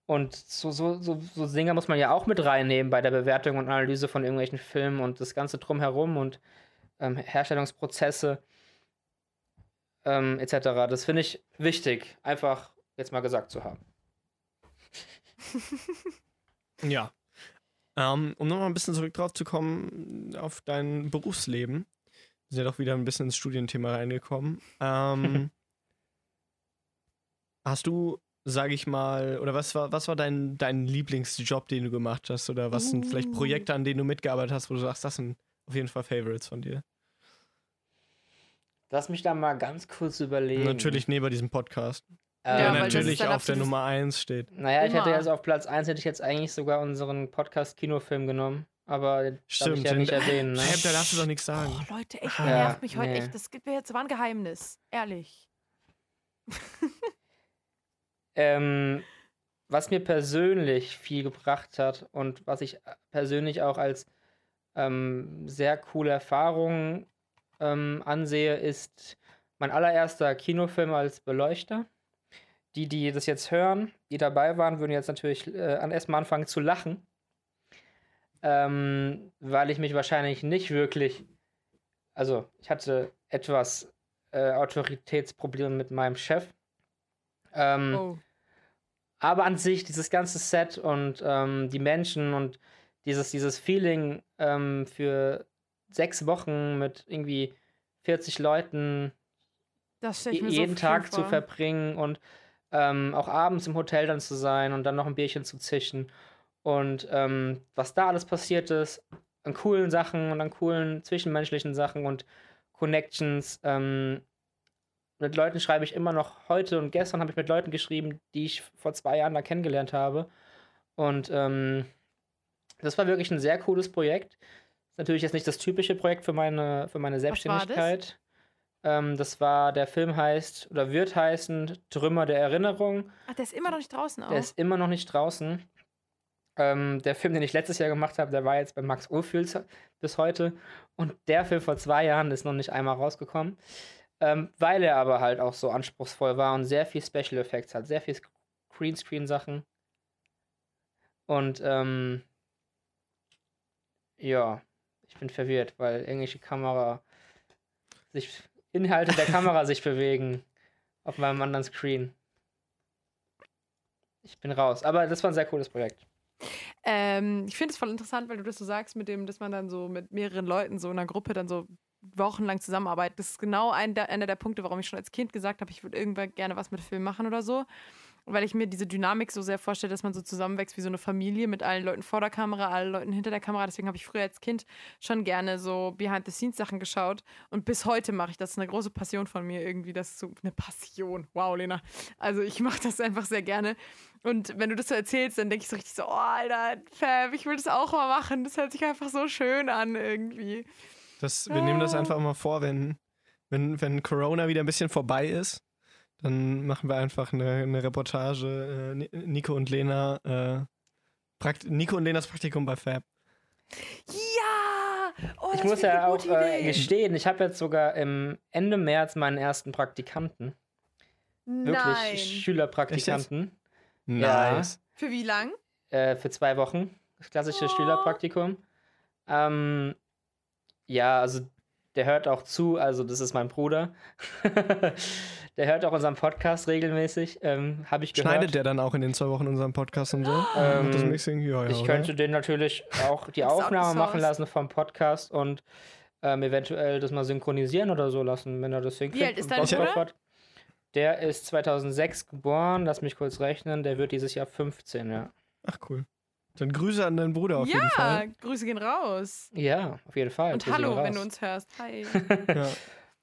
Und so, so, so, so Dinger muss man ja auch mit reinnehmen bei der Bewertung und Analyse von irgendwelchen Filmen und das Ganze drumherum und ähm, Herstellungsprozesse ähm, etc. Das finde ich wichtig, einfach jetzt mal gesagt zu haben. [laughs] Ja. Ähm, um nochmal ein bisschen zurück drauf zu kommen, auf dein Berufsleben. Wir sind ja doch wieder ein bisschen ins Studienthema reingekommen. Ähm, [laughs] hast du, sag ich mal, oder was war, was war dein, dein Lieblingsjob, den du gemacht hast? Oder was sind vielleicht. Projekte, an denen du mitgearbeitet hast, wo du sagst, das sind auf jeden Fall Favorites von dir? Lass mich da mal ganz kurz überlegen. Natürlich neben diesem Podcast. Ähm, Der Ja, natürlich auf der Nummer 1 steht. Naja, ich hätte jetzt auf Platz 1 hätte ich jetzt eigentlich sogar unseren Podcast-Kinofilm genommen. Aber darf ich Stimmt, ja nicht erwähnen. Ne? Fab, da darfst du doch nichts sagen. Oh, Leute, echt, Ah. nervt mich heute nee. echt. Das gibt mir jetzt war ein Geheimnis. Ehrlich. [laughs] Ähm, was mir persönlich viel gebracht hat und was ich persönlich auch als ähm, sehr coole Erfahrung ähm, ansehe, ist mein allererster Kinofilm als Beleuchter. Die, die das jetzt hören, die dabei waren, würden jetzt natürlich äh, an erstmal anfangen zu lachen. Ähm, weil ich mich wahrscheinlich nicht wirklich, also ich hatte etwas äh, Autoritätsprobleme mit meinem Chef. Ähm, Oh. aber an sich, dieses ganze Set und ähm, die Menschen und dieses, dieses Feeling ähm, für sechs Wochen mit irgendwie 40 Leuten so jeden viel Tag zu vor. verbringen und ähm, auch abends im Hotel dann zu sein und dann noch ein Bierchen zu zischen. Und ähm, was da alles passiert ist, an coolen Sachen und an coolen zwischenmenschlichen Sachen und Connections. Ähm, mit Leuten schreibe ich immer noch heute und gestern habe ich mit Leuten geschrieben, die ich vor zwei Jahren da kennengelernt habe. Und ähm, das war wirklich ein sehr cooles Projekt. Ist natürlich jetzt nicht das typische Projekt für meine, für meine war das? Selbstständigkeit. Ähm, das war, der Film heißt oder wird heißen Trümmer der Erinnerung. Ach, der ist immer noch nicht draußen auch. Der ist immer noch nicht draußen. Ähm, der Film, den ich letztes Jahr gemacht habe, der war jetzt bei Max Ophüls bis heute. Und der Film vor zwei Jahren ist noch nicht einmal rausgekommen. Ähm, weil er aber halt auch so anspruchsvoll war und sehr viel Special Effects hat, sehr viel Greenscreen-Sachen. Und ähm, ja, ich bin verwirrt, weil irgendwelche Kamera sich, Inhalte der Kamera [laughs] sich bewegen auf meinem anderen Screen. Ich bin raus. Aber das war ein sehr cooles Projekt. Ähm, ich finde es voll interessant, weil du das so sagst, mit dem, dass man dann so mit mehreren Leuten so in einer Gruppe dann so wochenlang zusammenarbeitet. Das ist genau ein, einer der Punkte, warum ich schon als Kind gesagt habe, ich würde irgendwann gerne was mit Film machen oder so. Weil ich mir diese Dynamik so sehr vorstelle, dass man so zusammenwächst wie so eine Familie mit allen Leuten vor der Kamera, allen Leuten hinter der Kamera. Deswegen habe ich früher als Kind schon gerne so Behind-the-Scenes-Sachen geschaut. Und bis heute mache ich das. Das ist eine große Passion von mir irgendwie. Das ist so eine Passion. Wow, Lena. Also ich mache das einfach sehr gerne. Und wenn du das so erzählst, dann denke ich so richtig so, oh, Alter, Fab, ich will das auch mal machen. Das hört sich einfach so schön an irgendwie. Das, wir nehmen das einfach mal vor, wenn, wenn, wenn Corona wieder ein bisschen vorbei ist, dann machen wir einfach eine, eine Reportage. Äh, Ni- Nico und Lena, äh, Prakt Nico und Lenas Praktikum bei Fab. Ja! Oh, Ich das muss ja eine auch äh, gestehen, ich habe jetzt sogar im Ende März meinen ersten Praktikanten. Wirklich Nein. Schülerpraktikanten. Nice. Für wie lang? Äh, für zwei Wochen. Das klassische Oh. Schülerpraktikum. Ähm, ja, also der hört auch zu, also das ist mein Bruder. [laughs] der hört auch unseren Podcast regelmäßig, ähm, habe ich gehört. Schneidet der dann auch in den zwei Wochen unseren Podcast und so? Ähm, Macht das Mixing? Ja, ja, Ich oder? könnte den natürlich auch die Aufnahme machen lassen vom Podcast und ähm, eventuell das mal synchronisieren oder so lassen, wenn er das hinkriegt. alt ist und dein Bruder? hat. Der ist 2006 geboren, lass mich kurz rechnen, der wird dieses Jahr 15, ja. Ach, cool. Dann Grüße an deinen Bruder auf jeden Ja, Fall. Grüße gehen raus. Ja, auf jeden Fall. Und Grüße hallo, wenn du uns hörst. Hi. [laughs] Ja.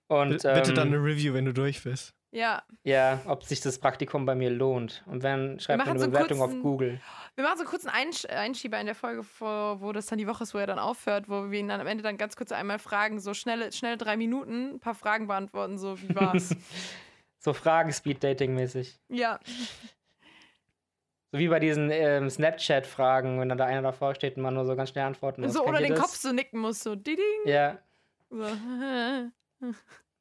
Und, B- Bitte ähm, dann eine Review, wenn du durch bist. Ja, Ja, ob sich das Praktikum bei mir lohnt. Und wenn, schreibt mir eine so Bewertung auf kurzen- Google. wir machen so kurz einen Einsch Einschieber in der Folge, vor, wo das dann die Woche ist, wo er dann aufhört, wo wir ihn dann am Ende dann ganz kurz einmal fragen, so schnelle, schnelle drei Minuten, ein paar Fragen beantworten, so wie war's. [laughs] So Fragen Speed-Dating-mäßig. ja, So wie bei diesen ähm, Snapchat-Fragen, wenn dann da einer davor steht und man nur so ganz schnell antworten muss. so oder den das? Kopf so nicken muss, so diding. Ja. So. [laughs]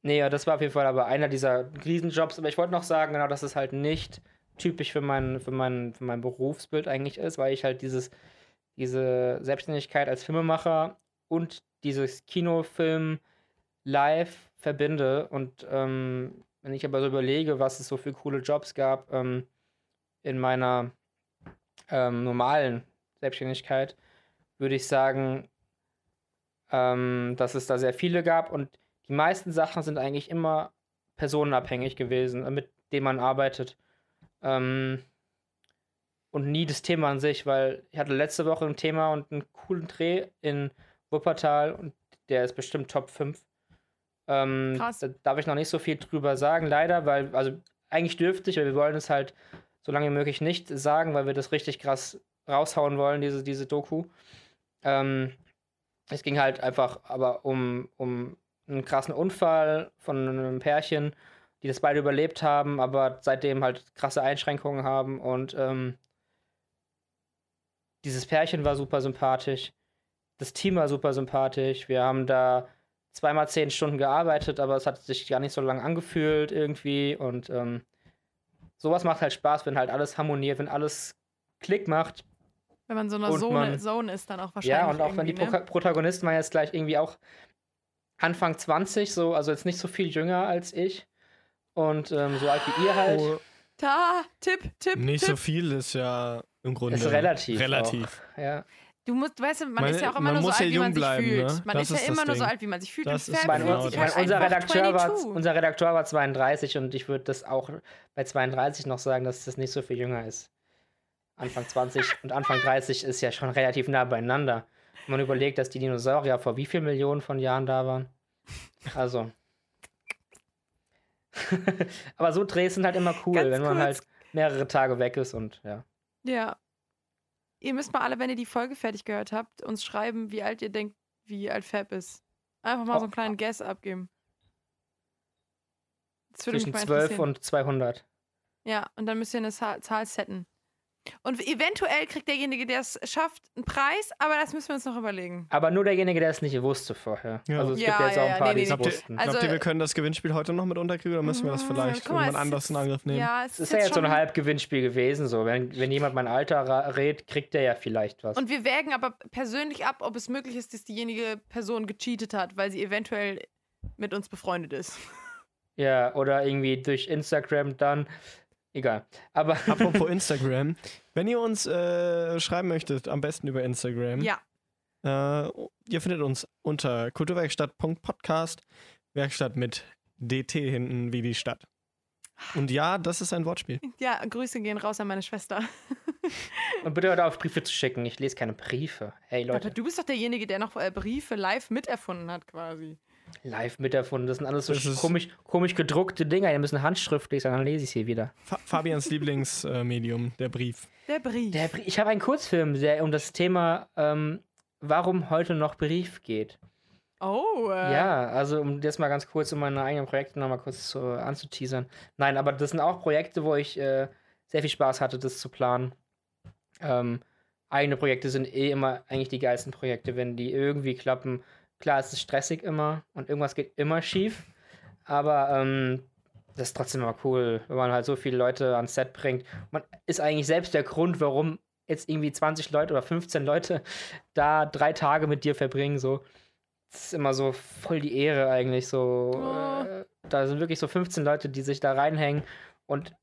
Nee, ja, das war auf jeden Fall aber einer dieser Riesenjobs. Aber ich wollte noch sagen, genau, dass es halt nicht typisch für mein, für mein, für mein Berufsbild eigentlich ist, weil ich halt dieses, diese Selbstständigkeit als Filmemacher und dieses Kinofilm live verbinde. Und ähm, wenn ich aber so überlege, was es so für coole Jobs gab ähm, in meiner ähm, normalen Selbstständigkeit, würde ich sagen, ähm, dass es da sehr viele gab und die meisten Sachen sind eigentlich immer personenabhängig gewesen, äh, mit denen man arbeitet. Ähm, und nie das Thema an sich, weil ich hatte letzte Woche ein Thema und einen coolen Dreh in Wuppertal und der ist bestimmt Top 5. Ähm, Krass. Da darf ich noch nicht so viel drüber sagen, leider, weil, also eigentlich dürfte ich, aber wir wollen es halt so lange wie möglich nicht sagen, weil wir das richtig krass raushauen wollen, diese, diese Doku. Ähm, es ging halt einfach aber um, um einen krassen Unfall von einem Pärchen, die das beide überlebt haben, aber seitdem halt krasse Einschränkungen haben und ähm, dieses Pärchen war super sympathisch, das Team war super sympathisch, wir haben da zweimal zehn Stunden gearbeitet, aber es hat sich gar nicht so lange angefühlt irgendwie und ähm, sowas macht halt Spaß, wenn halt alles harmoniert, wenn alles Klick macht Wenn man so einer Und Zone, man- Zone ist, dann auch wahrscheinlich. ja, und auch wenn die ne? Protagonisten waren jetzt gleich irgendwie auch Anfang 20, so, also jetzt nicht so viel jünger als ich. Und ähm, so alt wie ihr halt. Oh, Da, Tipp, Tipp, nicht Tipp. so viel ist ja im Grunde. ist relativ. Relativ. Auch. Ja. Du musst, weißt du, man, Man- ist ja auch immer nur so muss alt, ja wie jung man sich bleiben, fühlt. ne? Man Das ist ja immer nur so Ding. alt, wie man sich fühlt. Das und ist Fab Mein, genau mein, halt unser, Redakteur war, 22. unser Redakteur war 32 und ich würde das auch bei 32 noch sagen, dass das nicht so viel jünger ist. Anfang 20 und Anfang 30 ist ja schon relativ nah beieinander. Wenn man überlegt, dass die Dinosaurier vor wie vielen Millionen von Jahren da waren. Also. [laughs] Aber so Drehs sind halt immer cool, Ganz wenn man kurz. halt mehrere Tage weg ist und ja. Ja. Ihr müsst mal alle, wenn ihr die Folge fertig gehört habt, uns schreiben, wie alt ihr denkt, wie alt Fab ist. Einfach mal so einen Oh. kleinen Guess abgeben. Zwischen mal 12 interessieren. und 200. Ja, und dann müsst ihr eine Zahl, Zahl setten. Und eventuell kriegt derjenige, der es schafft, einen Preis, aber das müssen wir uns noch überlegen. Aber nur derjenige, der es nicht wusste vorher. Ja. Also es Ja, gibt jetzt ja, auch ja, ein paar, nee, die nee, es Glaubt ihr, wussten. Also- glaubt ihr, wir können das Gewinnspiel heute noch mit unterkriegen oder müssen wir das Mm, vielleicht mal, irgendwann es anders in Angriff nehmen? Ja, es Es ist, ist ja jetzt so ein Halbgewinnspiel gewesen. So. Wenn, wenn jemand mein Alter rät, kriegt der ja vielleicht was. Und wir wägen aber persönlich ab, ob es möglich ist, dass diejenige Person gecheatet hat, weil sie eventuell mit uns befreundet ist. Ja, oder irgendwie durch Instagram dann Egal. Aber [laughs] Apropos Instagram. Wenn ihr uns äh, schreiben möchtet, am besten über Instagram. Ja. Äh, ihr findet uns unter kulturwerkstatt.podcast. Werkstatt mit DT hinten wie die Stadt. Und ja, das ist ein Wortspiel. [laughs] Ja, Grüße gehen raus an meine Schwester. [laughs] und bitte hört auf, Briefe zu schicken. Ich lese keine Briefe. Hey Leute. Aber du bist doch derjenige, der noch äh, Briefe live miterfunden hat, quasi. Live miterfunden. Das sind alles so komisch, komisch gedruckte Dinger. Die müssen handschriftlich sein, dann lese ich sie wieder. Fa Fabians Lieblingsmedium, der Brief. Der Brief. Der, Brie- ich habe einen Kurzfilm, der um das Thema ähm, Warum heute noch Brief geht. oh, äh, Ja, also um das mal ganz kurz, um meine eigenen Projekte nochmal kurz zu, anzuteasern. Nein, aber das sind auch Projekte, wo ich äh, sehr viel Spaß hatte, das zu planen. Ähm, eigene Projekte sind eh immer eigentlich die geilsten Projekte, wenn die irgendwie klappen. Klar, es ist stressig immer und irgendwas geht immer schief, aber ähm, das ist trotzdem immer cool, wenn man halt so viele Leute ans Set bringt. Man ist eigentlich selbst der Grund, warum jetzt irgendwie 20 Leute oder 15 Leute [laughs] da drei Tage mit dir verbringen, so. Das ist immer so voll die Ehre eigentlich, so. Oh. Äh, da sind wirklich so 15 Leute, die sich da reinhängen und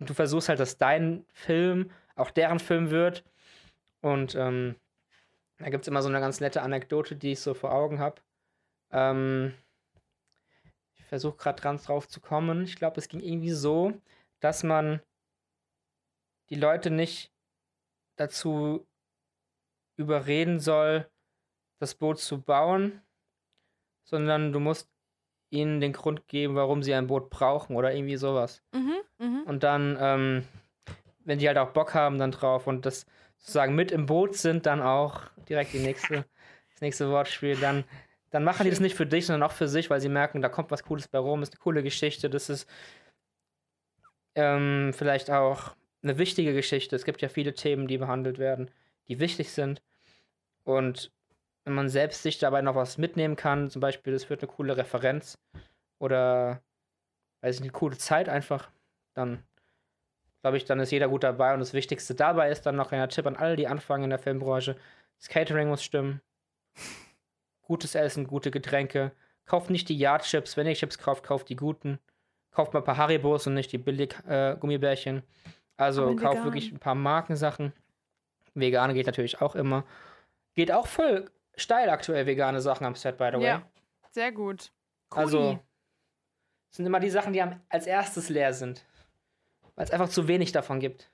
du versuchst halt, dass dein Film auch deren Film wird. Und ähm, da gibt es immer so eine ganz nette Anekdote, die ich so vor Augen habe. Ähm, ich versuche gerade dran drauf zu kommen. Ich glaube, es ging irgendwie so, dass man die Leute nicht dazu überreden soll, das Boot zu bauen, sondern du musst ihnen den Grund geben, warum sie ein Boot brauchen oder irgendwie sowas. Mhm, mhm. Und dann, ähm, wenn die halt auch Bock haben dann drauf und das sozusagen mit im Boot sind, dann auch direkt die nächste, [laughs] das nächste Wortspiel, dann, dann machen die das nicht für dich, sondern auch für sich, weil sie merken, da kommt was Cooles bei rum, ist eine coole Geschichte, das ist ähm, vielleicht auch eine wichtige Geschichte. Es gibt ja viele Themen, die behandelt werden, die wichtig sind. Und wenn man selbst sich dabei noch was mitnehmen kann, zum Beispiel, es wird eine coole Referenz oder weiß ich, eine coole Zeit einfach, dann glaube ich, dann ist jeder gut dabei. Und das Wichtigste dabei ist dann noch ein Tipp an alle, die anfangen in der Filmbranche. Das Catering muss stimmen. Gutes Essen, gute Getränke. Kauft nicht die Yard-Chips. Wenn ihr Chips kauft, kauft die guten. Kauft mal ein paar Haribos und nicht die billig äh, Gummibärchen. Also kauft vegan. wirklich ein paar Markensachen. Vegane geht natürlich auch immer. Geht auch voll steil aktuell vegane Sachen am Set, by the way. Ja, sehr gut. Also, Cooli. es sind immer die Sachen, die am, als erstes leer sind. Weil es einfach zu wenig davon gibt.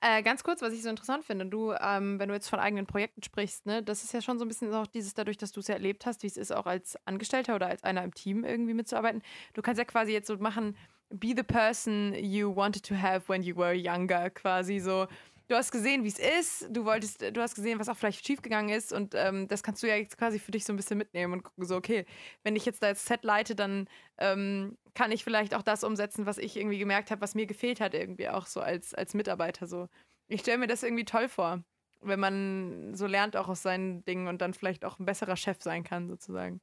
Äh, ganz kurz, was ich so interessant finde, du, ähm, wenn du jetzt von eigenen Projekten sprichst, ne, das ist ja schon so ein bisschen auch dieses, dadurch, dass du es ja erlebt hast, wie es ist, auch als Angestellter oder als einer im Team irgendwie mitzuarbeiten. Du kannst ja quasi jetzt so machen, be the person you wanted to have when you were younger, quasi so. Du hast gesehen, wie es ist, du wolltest, du hast gesehen, was auch vielleicht schiefgegangen ist und ähm, das kannst du ja jetzt quasi für dich so ein bisschen mitnehmen und gucken so, okay, wenn ich jetzt da jetzt Set leite, dann ähm, kann ich vielleicht auch das umsetzen, was ich irgendwie gemerkt habe, was mir gefehlt hat, irgendwie auch so als, als Mitarbeiter so. Ich stelle mir das irgendwie toll vor, wenn man so lernt auch aus seinen Dingen und dann vielleicht auch ein besserer Chef sein kann, sozusagen.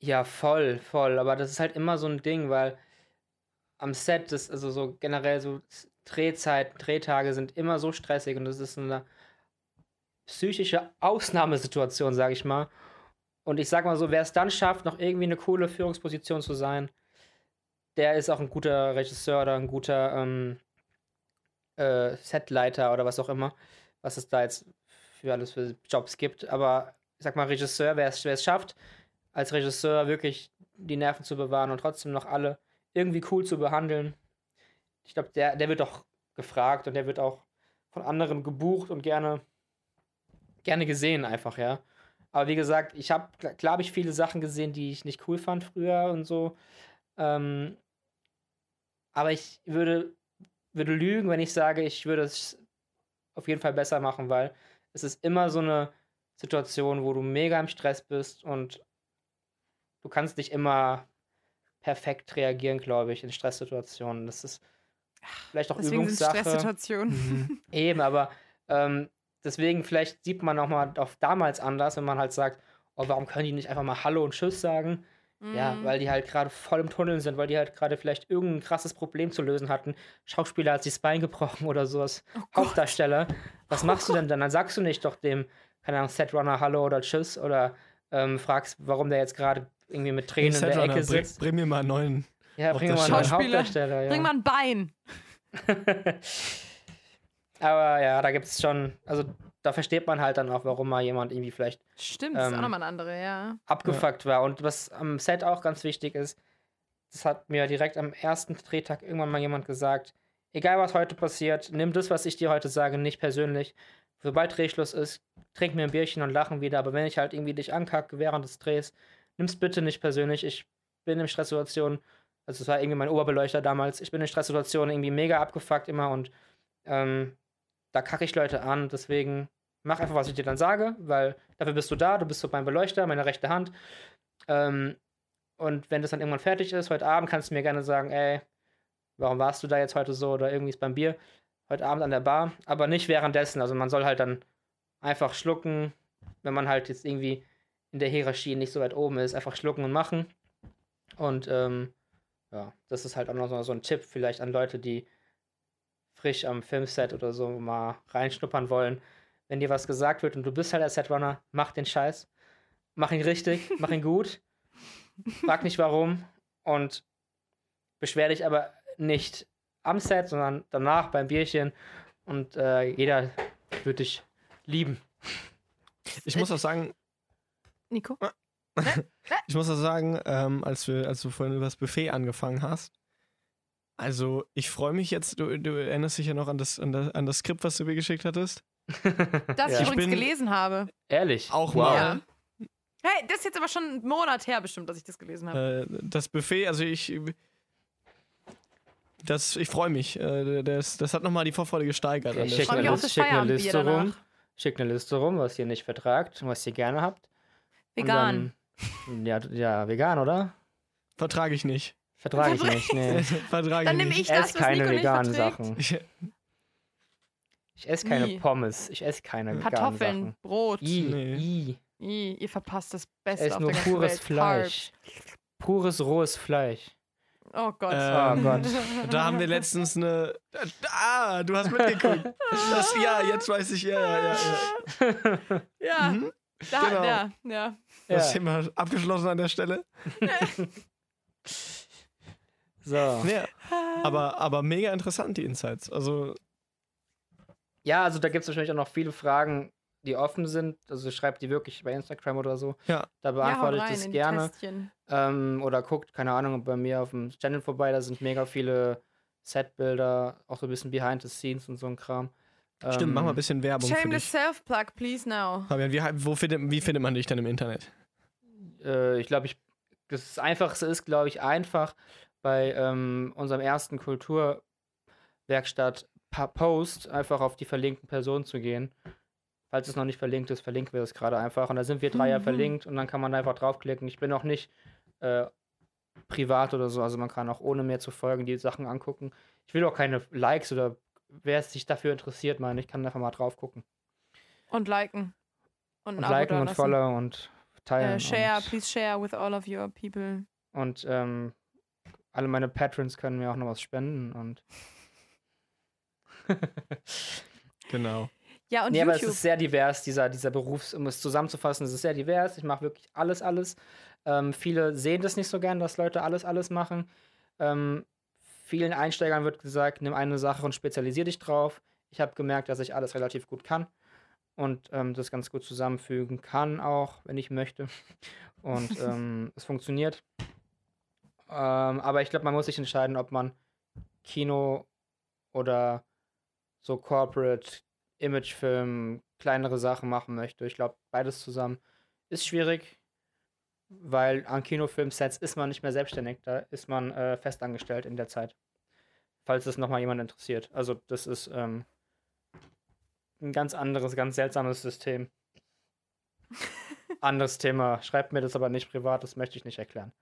Ja, voll, voll. Aber das ist halt immer so ein Ding, weil am Set, das, also so generell so Drehzeiten, Drehtage sind immer so stressig und das ist eine psychische Ausnahmesituation, sag ich mal. Und ich sag mal so, wer es dann schafft, noch irgendwie eine coole Führungsposition zu sein, der ist auch ein guter Regisseur oder ein guter ähm, äh, Setleiter oder was auch immer, was es da jetzt für alles für Jobs gibt. Aber ich sag mal, Regisseur, wer es schafft, als Regisseur wirklich die Nerven zu bewahren und trotzdem noch alle irgendwie cool zu behandeln. Ich glaube, der, der wird auch gefragt und der wird auch von anderen gebucht und gerne, gerne gesehen einfach, ja. Aber wie gesagt, ich habe, klar habe ich viele Sachen gesehen, die ich nicht cool fand früher und so. Ähm, aber ich würde, würde lügen, wenn ich sage, ich würde es auf jeden Fall besser machen, weil es ist immer so eine Situation, wo du mega im Stress bist und du kannst nicht immer perfekt reagieren, glaube ich, in Stresssituationen. Das ist vielleicht auch Deswegen Übungssache. Stresssituationen. Mhm. [laughs] Eben, aber ähm, deswegen vielleicht sieht man auch mal auf damals anders, wenn man halt sagt, oh, warum können die nicht einfach mal Hallo und Tschüss sagen? Ja, Mhm. weil die halt gerade voll im Tunnel sind, weil die halt gerade vielleicht irgendein krasses Problem zu lösen hatten. Schauspieler hat sich das Bein gebrochen oder sowas. Oh. Hauptdarsteller. Was machst du [laughs] denn dann? Dann sagst du nicht doch dem, keine Ahnung, Setrunner Hallo oder Tschüss oder ähm, fragst, warum der jetzt gerade irgendwie mit Tränen in der Ecke bring, sitzt. bring mir mal einen neuen. Ja, bring mal einen Hauptdarsteller. Ja. Bring mal ein Bein. [laughs] Aber ja, da gibt es schon, also da versteht man halt dann auch, warum mal jemand irgendwie vielleicht Stimmt, das ist auch Ähm, nochmal eine andere, ja. abgefuckt war. Und was am Set auch ganz wichtig ist, das hat mir direkt am ersten Drehtag irgendwann mal jemand gesagt, egal was heute passiert, nimm das, was ich dir heute sage, nicht persönlich. Sobald Drehschluss ist, trink mir ein Bierchen und lachen wieder. Aber wenn ich halt irgendwie dich ankacke während des Drehs, nimm's bitte nicht persönlich. Ich bin in Stresssituationen, also es war irgendwie mein Oberbeleuchter damals, ich bin in Stresssituationen irgendwie mega abgefuckt immer und ähm, da kacke ich Leute an. Deswegen mach einfach, was ich dir dann sage, weil dafür bist du da, du bist so mein Beleuchter, meine rechte Hand. Ähm, und wenn das dann irgendwann fertig ist, heute Abend kannst du mir gerne sagen, ey, warum warst du da jetzt heute so oder irgendwie ist beim Bier heute Abend an der Bar, aber nicht währenddessen. Also man soll halt dann einfach schlucken, wenn man halt jetzt irgendwie in der Hierarchie nicht so weit oben ist, einfach schlucken und machen. Und ähm, ja, das ist halt auch noch so- so ein Tipp vielleicht an Leute, die frisch am Filmset oder so mal reinschnuppern wollen. Wenn dir was gesagt wird und du bist halt der Setrunner, mach den Scheiß. Mach ihn richtig, [laughs] mach ihn gut. Frag nicht warum und beschwer dich aber nicht am Set, sondern danach beim Bierchen und äh, jeder wird dich lieben. Ich muss auch sagen, Nico? [laughs] ich muss auch sagen, ähm, als, wir, als du vorhin über das Buffet angefangen hast, also ich freue mich jetzt, du, du erinnerst dich ja noch an das, an, das, an das Skript, was du mir geschickt hattest? [laughs] Das Ja. ich übrigens gelesen habe. Ehrlich. Auch wow. mal. Ja. Hey, das ist jetzt aber schon einen Monat her bestimmt, dass ich das gelesen habe. Äh, das Buffet, also ich. Das, ich freue mich. Äh, das, das hat nochmal die Vorfreude gesteigert. Ich schicke eine, schick eine Liste rum. danach. Schick eine Liste rum, was ihr nicht vertragt und was ihr gerne habt. Vegan. Ja, ja, vegan, oder? Vertrage ich nicht. Vertrage ich nicht. Nee. [laughs] Vertrage Dann ich nehme nicht. ich Ich das, esse was keine Nico nicht veganen. Sachen. Ich, Ich esse keine Nie. Pommes. Ich esse keine veganen Kartoffeln, Sachen. Brot. I, Nee. I. Ih, ihr verpasst das Ich Beste esse auf nur der ganzen pures Welt. Fleisch. Pures rohes Fleisch. Oh Gott. Ähm, Oh Gott. [laughs] da haben wir letztens eine. Ah, du hast mitgeguckt. [laughs] Das, ja, jetzt weiß ich. Ja, ja, ja. ja. ja, Mhm. Da, genau. ja, ja. Das Ja. Thema abgeschlossen an der Stelle. [laughs] So. Ja, aber, aber mega interessant, die Insights. Also, Ja, also da gibt es natürlich auch noch viele Fragen, die offen sind. Also schreibt die wirklich bei Instagram oder so. Ja. Da Ja, beantworte ich rein das gerne. Ähm, oder guckt, keine Ahnung, bei mir auf dem Channel vorbei, da sind mega viele Setbilder, auch so ein bisschen Behind the Scenes und so ein Kram. Stimmt, Ähm, mach mal ein bisschen Werbung für Shameless. Self-Plug, please now. Fabian, wie, wo findet, wie findet man dich denn im Internet? Äh, ich glaube, ich, das Einfachste ist, glaube ich, einfach bei ähm, unserem ersten Kulturwerkstatt Post einfach auf die verlinkten Personen zu gehen. Falls es noch nicht verlinkt ist, verlinken wir es gerade einfach. Und da sind wir drei ja Mhm. verlinkt und dann kann man einfach draufklicken. Ich bin auch nicht äh, privat oder so, also man kann auch ohne mir zu folgen die Sachen angucken. Ich will auch keine Likes oder wer sich dafür interessiert, meine ich, kann einfach mal drauf gucken. Und liken. Und, Und liken und follow und teilen. Äh, share, und, please share with all of your people. Und ähm, alle meine Patrons können mir auch noch was spenden und. [laughs] Genau. Ja, und nee, aber es YouTube. ist sehr divers, dieser, dieser Berufs, um es zusammenzufassen, es ist sehr divers. Ich mache wirklich alles, alles. Ähm, viele sehen das nicht so gern, dass Leute alles, alles machen. Ähm, vielen Einsteigern wird gesagt, nimm eine Sache und spezialisier dich drauf. Ich habe gemerkt, dass ich alles relativ gut kann und ähm, das ganz gut zusammenfügen kann, auch wenn ich möchte. [laughs] Und [laughs] ähm, es funktioniert. Ähm, aber ich glaube, man muss sich entscheiden, ob man Kino oder so Corporate Imagefilm, kleinere Sachen machen möchte. Ich glaube, beides zusammen ist schwierig, weil an Kinofilmsets ist man nicht mehr selbstständig, da ist man äh, festangestellt in der Zeit. Falls es nochmal jemand interessiert. Also das ist ähm, ein ganz anderes, ganz seltsames System. [laughs] Anderes Thema. Schreibt mir das aber nicht privat, das möchte ich nicht erklären.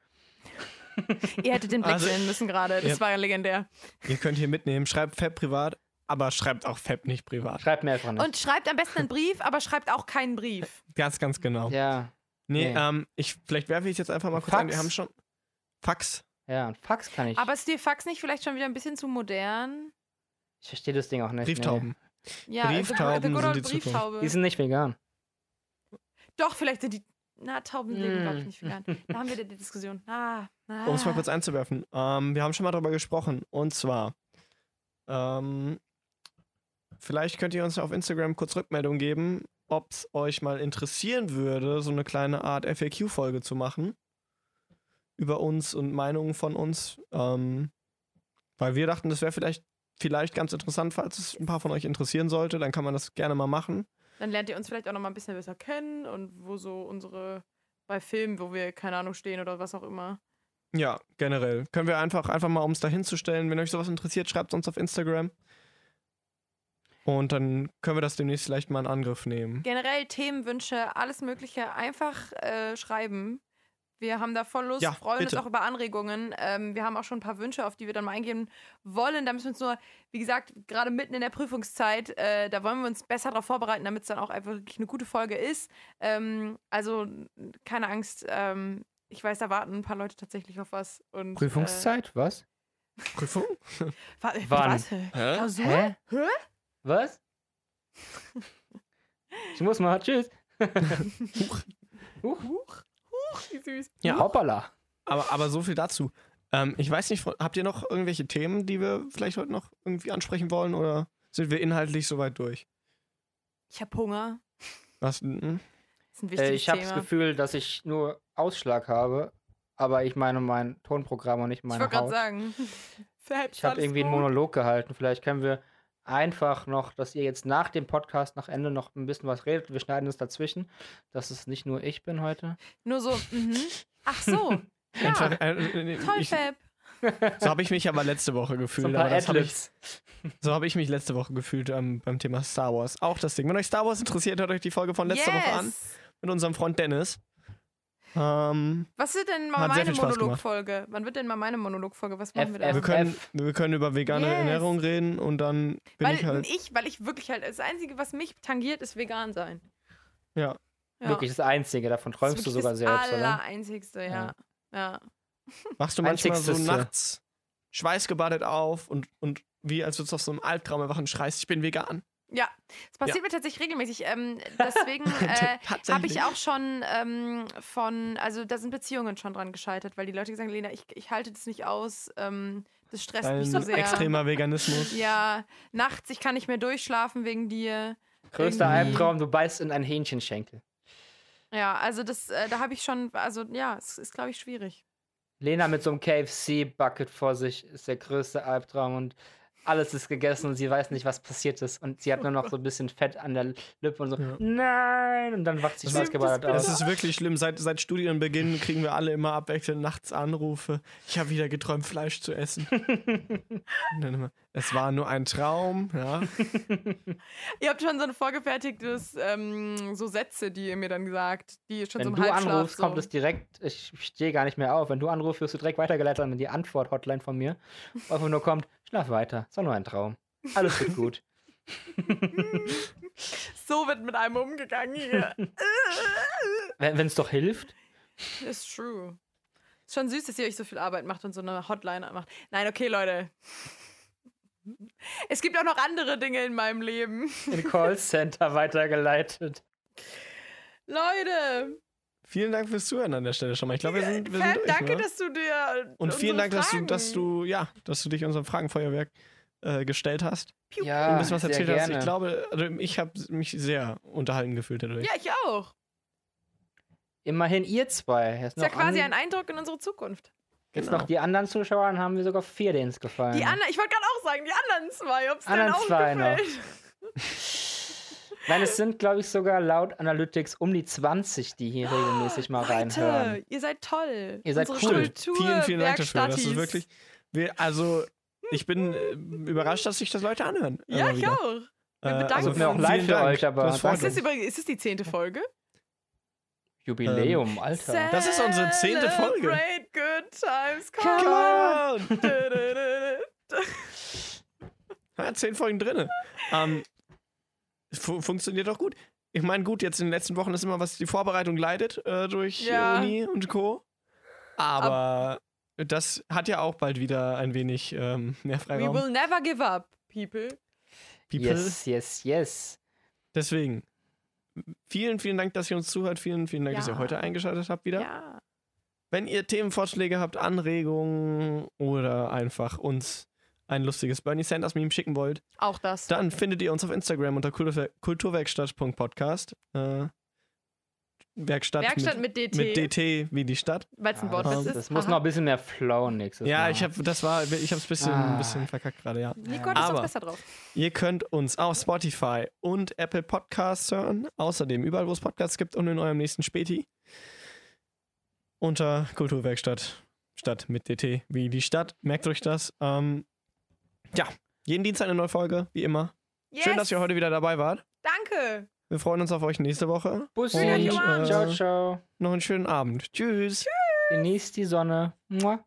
[laughs] Ihr hättet den Blick Also- sehen müssen gerade. Das Ja. war ja legendär. Ihr könnt hier mitnehmen. Schreibt Fab privat, aber schreibt auch Fab nicht privat. Schreibt mir einfach nicht. Und schreibt am besten einen Brief, aber schreibt auch keinen Brief. Ganz, ganz genau. ja, Nee, Nee. ähm, ich, vielleicht werfe ich es jetzt einfach mal kurz Fax? an. Wir haben schon. Fax. ja, und Fax kann ich. Aber ist dir Fax nicht vielleicht schon wieder ein bisschen zu modern? ich verstehe das Ding auch nicht. Brieftauben. Ja, Brieftauben the good sind die. Brieftaube. Nee. Die sind nicht vegan. Doch, vielleicht sind die. Na, Tauben leben, glaube ich, Mm. nicht vegan. Da haben wir die [laughs] Diskussion. Ah, ah. Um es mal kurz einzuwerfen. Ähm, wir haben schon mal darüber gesprochen. Und zwar Ähm, vielleicht könnt ihr uns auf Instagram kurz Rückmeldung geben, ob es euch mal interessieren würde, so eine kleine Art FAQ-Folge zu machen. Über uns und Meinungen von uns. Ähm, weil wir dachten, das wäre vielleicht, vielleicht ganz interessant, falls es ein paar von euch interessieren sollte. Dann kann man das gerne mal machen. Dann lernt ihr uns vielleicht auch noch mal ein bisschen besser kennen und wo so unsere bei Filmen, wo wir keine Ahnung stehen oder was auch immer. Ja, generell. Können wir einfach, einfach mal, um es dahin zu stellen, wenn euch sowas interessiert, schreibt uns auf Instagram. Und dann können wir das demnächst vielleicht mal in Angriff nehmen. Generell Themenwünsche, alles Mögliche, einfach äh, schreiben. Wir haben da voll Lust, Ja, freuen bitte. uns auch über Anregungen. Ähm, wir haben auch schon ein paar Wünsche, auf die wir dann mal eingehen wollen. Da müssen wir uns nur, wie gesagt, gerade mitten in der Prüfungszeit, äh, da wollen wir uns besser darauf vorbereiten, damit es dann auch einfach wirklich eine gute Folge ist. Ähm, also keine Angst. Ähm, ich weiß, da warten ein paar Leute tatsächlich auf was. Und, Prüfungszeit? Was? Prüfung? [laughs] Äh, wa Wann? Was? Klausur? Hä? Hä? Was? Ich muss mal. Tschüss. Huch. Huch, wie süß. Ja. Hoppala. Aber, aber so viel dazu. Ähm, ich weiß nicht, habt ihr noch irgendwelche Themen, die wir vielleicht heute noch irgendwie ansprechen wollen oder sind wir inhaltlich soweit durch? Ich habe Hunger. Was? hm? Das ist ein Äh, wichtiges ich habe das. Gefühl, dass ich nur Ausschlag habe, aber ich meine mein Tonprogramm und nicht ich meine wollte gerade Haut. sagen. [laughs] Ich habe irgendwie einen Monolog gehalten. Vielleicht können wir einfach noch, dass ihr jetzt nach dem Podcast, nach Ende noch ein bisschen was redet. Wir schneiden es dazwischen, dass es nicht nur ich bin heute. Nur so, mhm. Ach so. [laughs] Ja, äh, äh, toll, ich, Fab. [laughs] so habe ich mich aber letzte Woche So gefühlt. das hab ich, [laughs] so habe ich mich letzte Woche gefühlt ähm, beim Thema Star Wars. Auch das Ding. Wenn euch Star Wars interessiert, hört euch die Folge von letzter Woche an Yes. mit unserem Freund Dennis. Ähm, Was wird denn mal meine. Monologfolge? Wann wird denn mal meine Monologfolge? Was machen wir da? F- wir, können, F. wir können über vegane Yes. Ernährung reden und dann bin weil ich halt. ich, weil ich wirklich halt, das Einzige, was mich tangiert, ist vegan sein. Ja. Ja. Wirklich das Einzige, davon träumst du sogar das selbst, oder? Allereinzigste, ja. ja. Wachst du manchmal so Einzigste. nachts schweißgebadet auf und, und wie als würdest du auf so einem Albtraum erwachen und schreist, ich bin vegan. Ja, es passiert mir tatsächlich regelmäßig. Ähm, [laughs] deswegen [laughs] äh, habe ich auch schon ähm, von, also da sind Beziehungen schon dran gescheitert, weil die Leute gesagt haben, Lena, ich, ich halte das nicht aus, ähm, das stresst mich so Ein sehr. extremer Veganismus. Ja, nachts, ich kann nicht mehr durchschlafen wegen dir. Größter Irgendwie. Albtraum, du beißt in ein Hähnchenschenkel. Ja, also das, äh, da habe ich schon, also ja, es ist, glaube ich, schwierig. Lena mit so einem KFC-Bucket vor sich ist der größte Albtraum und alles ist gegessen und sie weiß nicht, was passiert ist. Und sie hat nur noch so ein bisschen Fett an der Lippe und so, Ja. nein! Und dann wacht sie Das ist- schweißgebadet Das aus. ist wirklich schlimm. Seit, seit Studienbeginn kriegen wir alle immer abwechselnd nachts Anrufe. Ich habe wieder geträumt, Fleisch zu essen. [laughs] Immer, es war nur ein Traum. Ja. [laughs] Ihr habt schon so ein vorgefertigtes, ähm, so Sätze, die ihr mir dann gesagt, die schon Wenn so im du Halbschlaf anrufst, so. kommt es direkt, ich stehe gar nicht mehr auf. Wenn du anrufst, wirst du direkt weitergeleitet an die Antwort-Hotline von mir. Einfach nur kommt, schlaf weiter, ist doch nur ein Traum. Alles wird [laughs] gut. So wird mit einem umgegangen hier. [laughs] Wenn es doch hilft. Ist true. Ist schon süß, dass ihr euch so viel Arbeit macht und so eine Hotline macht. Nein, okay, Leute. Es gibt auch noch andere Dinge in meinem Leben. In Callcenter weitergeleitet. Leute, Vielen Dank fürs Zuhören an der Stelle schon mal. Ich glaube, wir sind, wir sind durch, danke, oder? dass du dir. Und vielen Dank, dass du, dass du, ja, dass du dich unserem Fragenfeuerwerk äh, gestellt hast. Piu, und Ja, ein bisschen was sehr erzählt hast. gerne. Ich glaube, also ich habe mich sehr unterhalten gefühlt dadurch. Ja, ich auch. Immerhin ihr zwei. Jetzt Ist ja quasi an- ein Eindruck in unsere Zukunft. Jetzt Genau. noch die anderen Zuschauer haben wir sogar vier, denen es gefallen. Die anderen, ich wollte gerade auch sagen, die anderen zwei, ob es Anderen denen auch zwei noch. [laughs] Nein, es sind, glaube ich, sogar laut Analytics um die 20, die hier regelmäßig mal reinhören. Leute, ihr seid toll. Ihr seid Unsere cool. Kultur vielen, vielen Dank dafür. Das ist wirklich, wir, also ich bin äh, überrascht, dass sich das Leute anhören. Ja, ich wieder. auch. Wir Äh, bedanken also uns. Mir auch vielen leid für Dank. euch, aber Das Ist das, übrigens, ist das die zehnte Folge? Jubiläum, Alter. Das ist unsere zehnte Folge. Celebrate good times. Come Come Come on. on! [laughs] Ja, zehn Folgen drin. Ähm, es fu funktioniert doch gut. Ich meine, gut, jetzt in den letzten Wochen ist immer was die Vorbereitung leidet äh, durch Ja. äh, Uni und Co. Aber das hat ja auch bald wieder ein wenig ähm, mehr We Freiraum. will never give up, people. People. Yes, yes, yes. Deswegen, vielen, vielen Dank, dass ihr uns zuhört. Vielen, vielen Dank, dass ihr Ja. heute eingeschaltet habt wieder. Ja. Wenn ihr Themenvorschläge habt, Anregungen oder einfach uns ein lustiges Bernie Sanders Meme schicken wollt, Auch das. dann findet ihr uns auf Instagram unter Kulturwer kulturwerkstatt.podcast. Äh, Werkstatt, Werkstatt mit, mit, DT. mit DT wie die Stadt. Weil es ein Wortwitz das, ist. das muss Aha. noch ein bisschen mehr flowen nächstes Ja, Mal. ich habe das war, ich habe es bisschen, Ah. bisschen verkackt gerade, ja. Nico hat es Aber- doch besser drauf. Ihr könnt uns auf Spotify und Apple Podcasts hören. Außerdem überall, wo es Podcasts gibt und in eurem nächsten Späti. Unter Kulturwerkstatt. Stadt mit DT wie die Stadt. Merkt euch das. Ähm, ja, jeden Dienstag eine neue Folge, wie immer. Yes. Schön, dass ihr heute wieder dabei wart. Danke. Wir freuen uns auf euch nächste Woche. Bussi. Und, äh, ciao, ciao. Noch einen schönen Abend. Tschüss. Genießt die Sonne. Mua.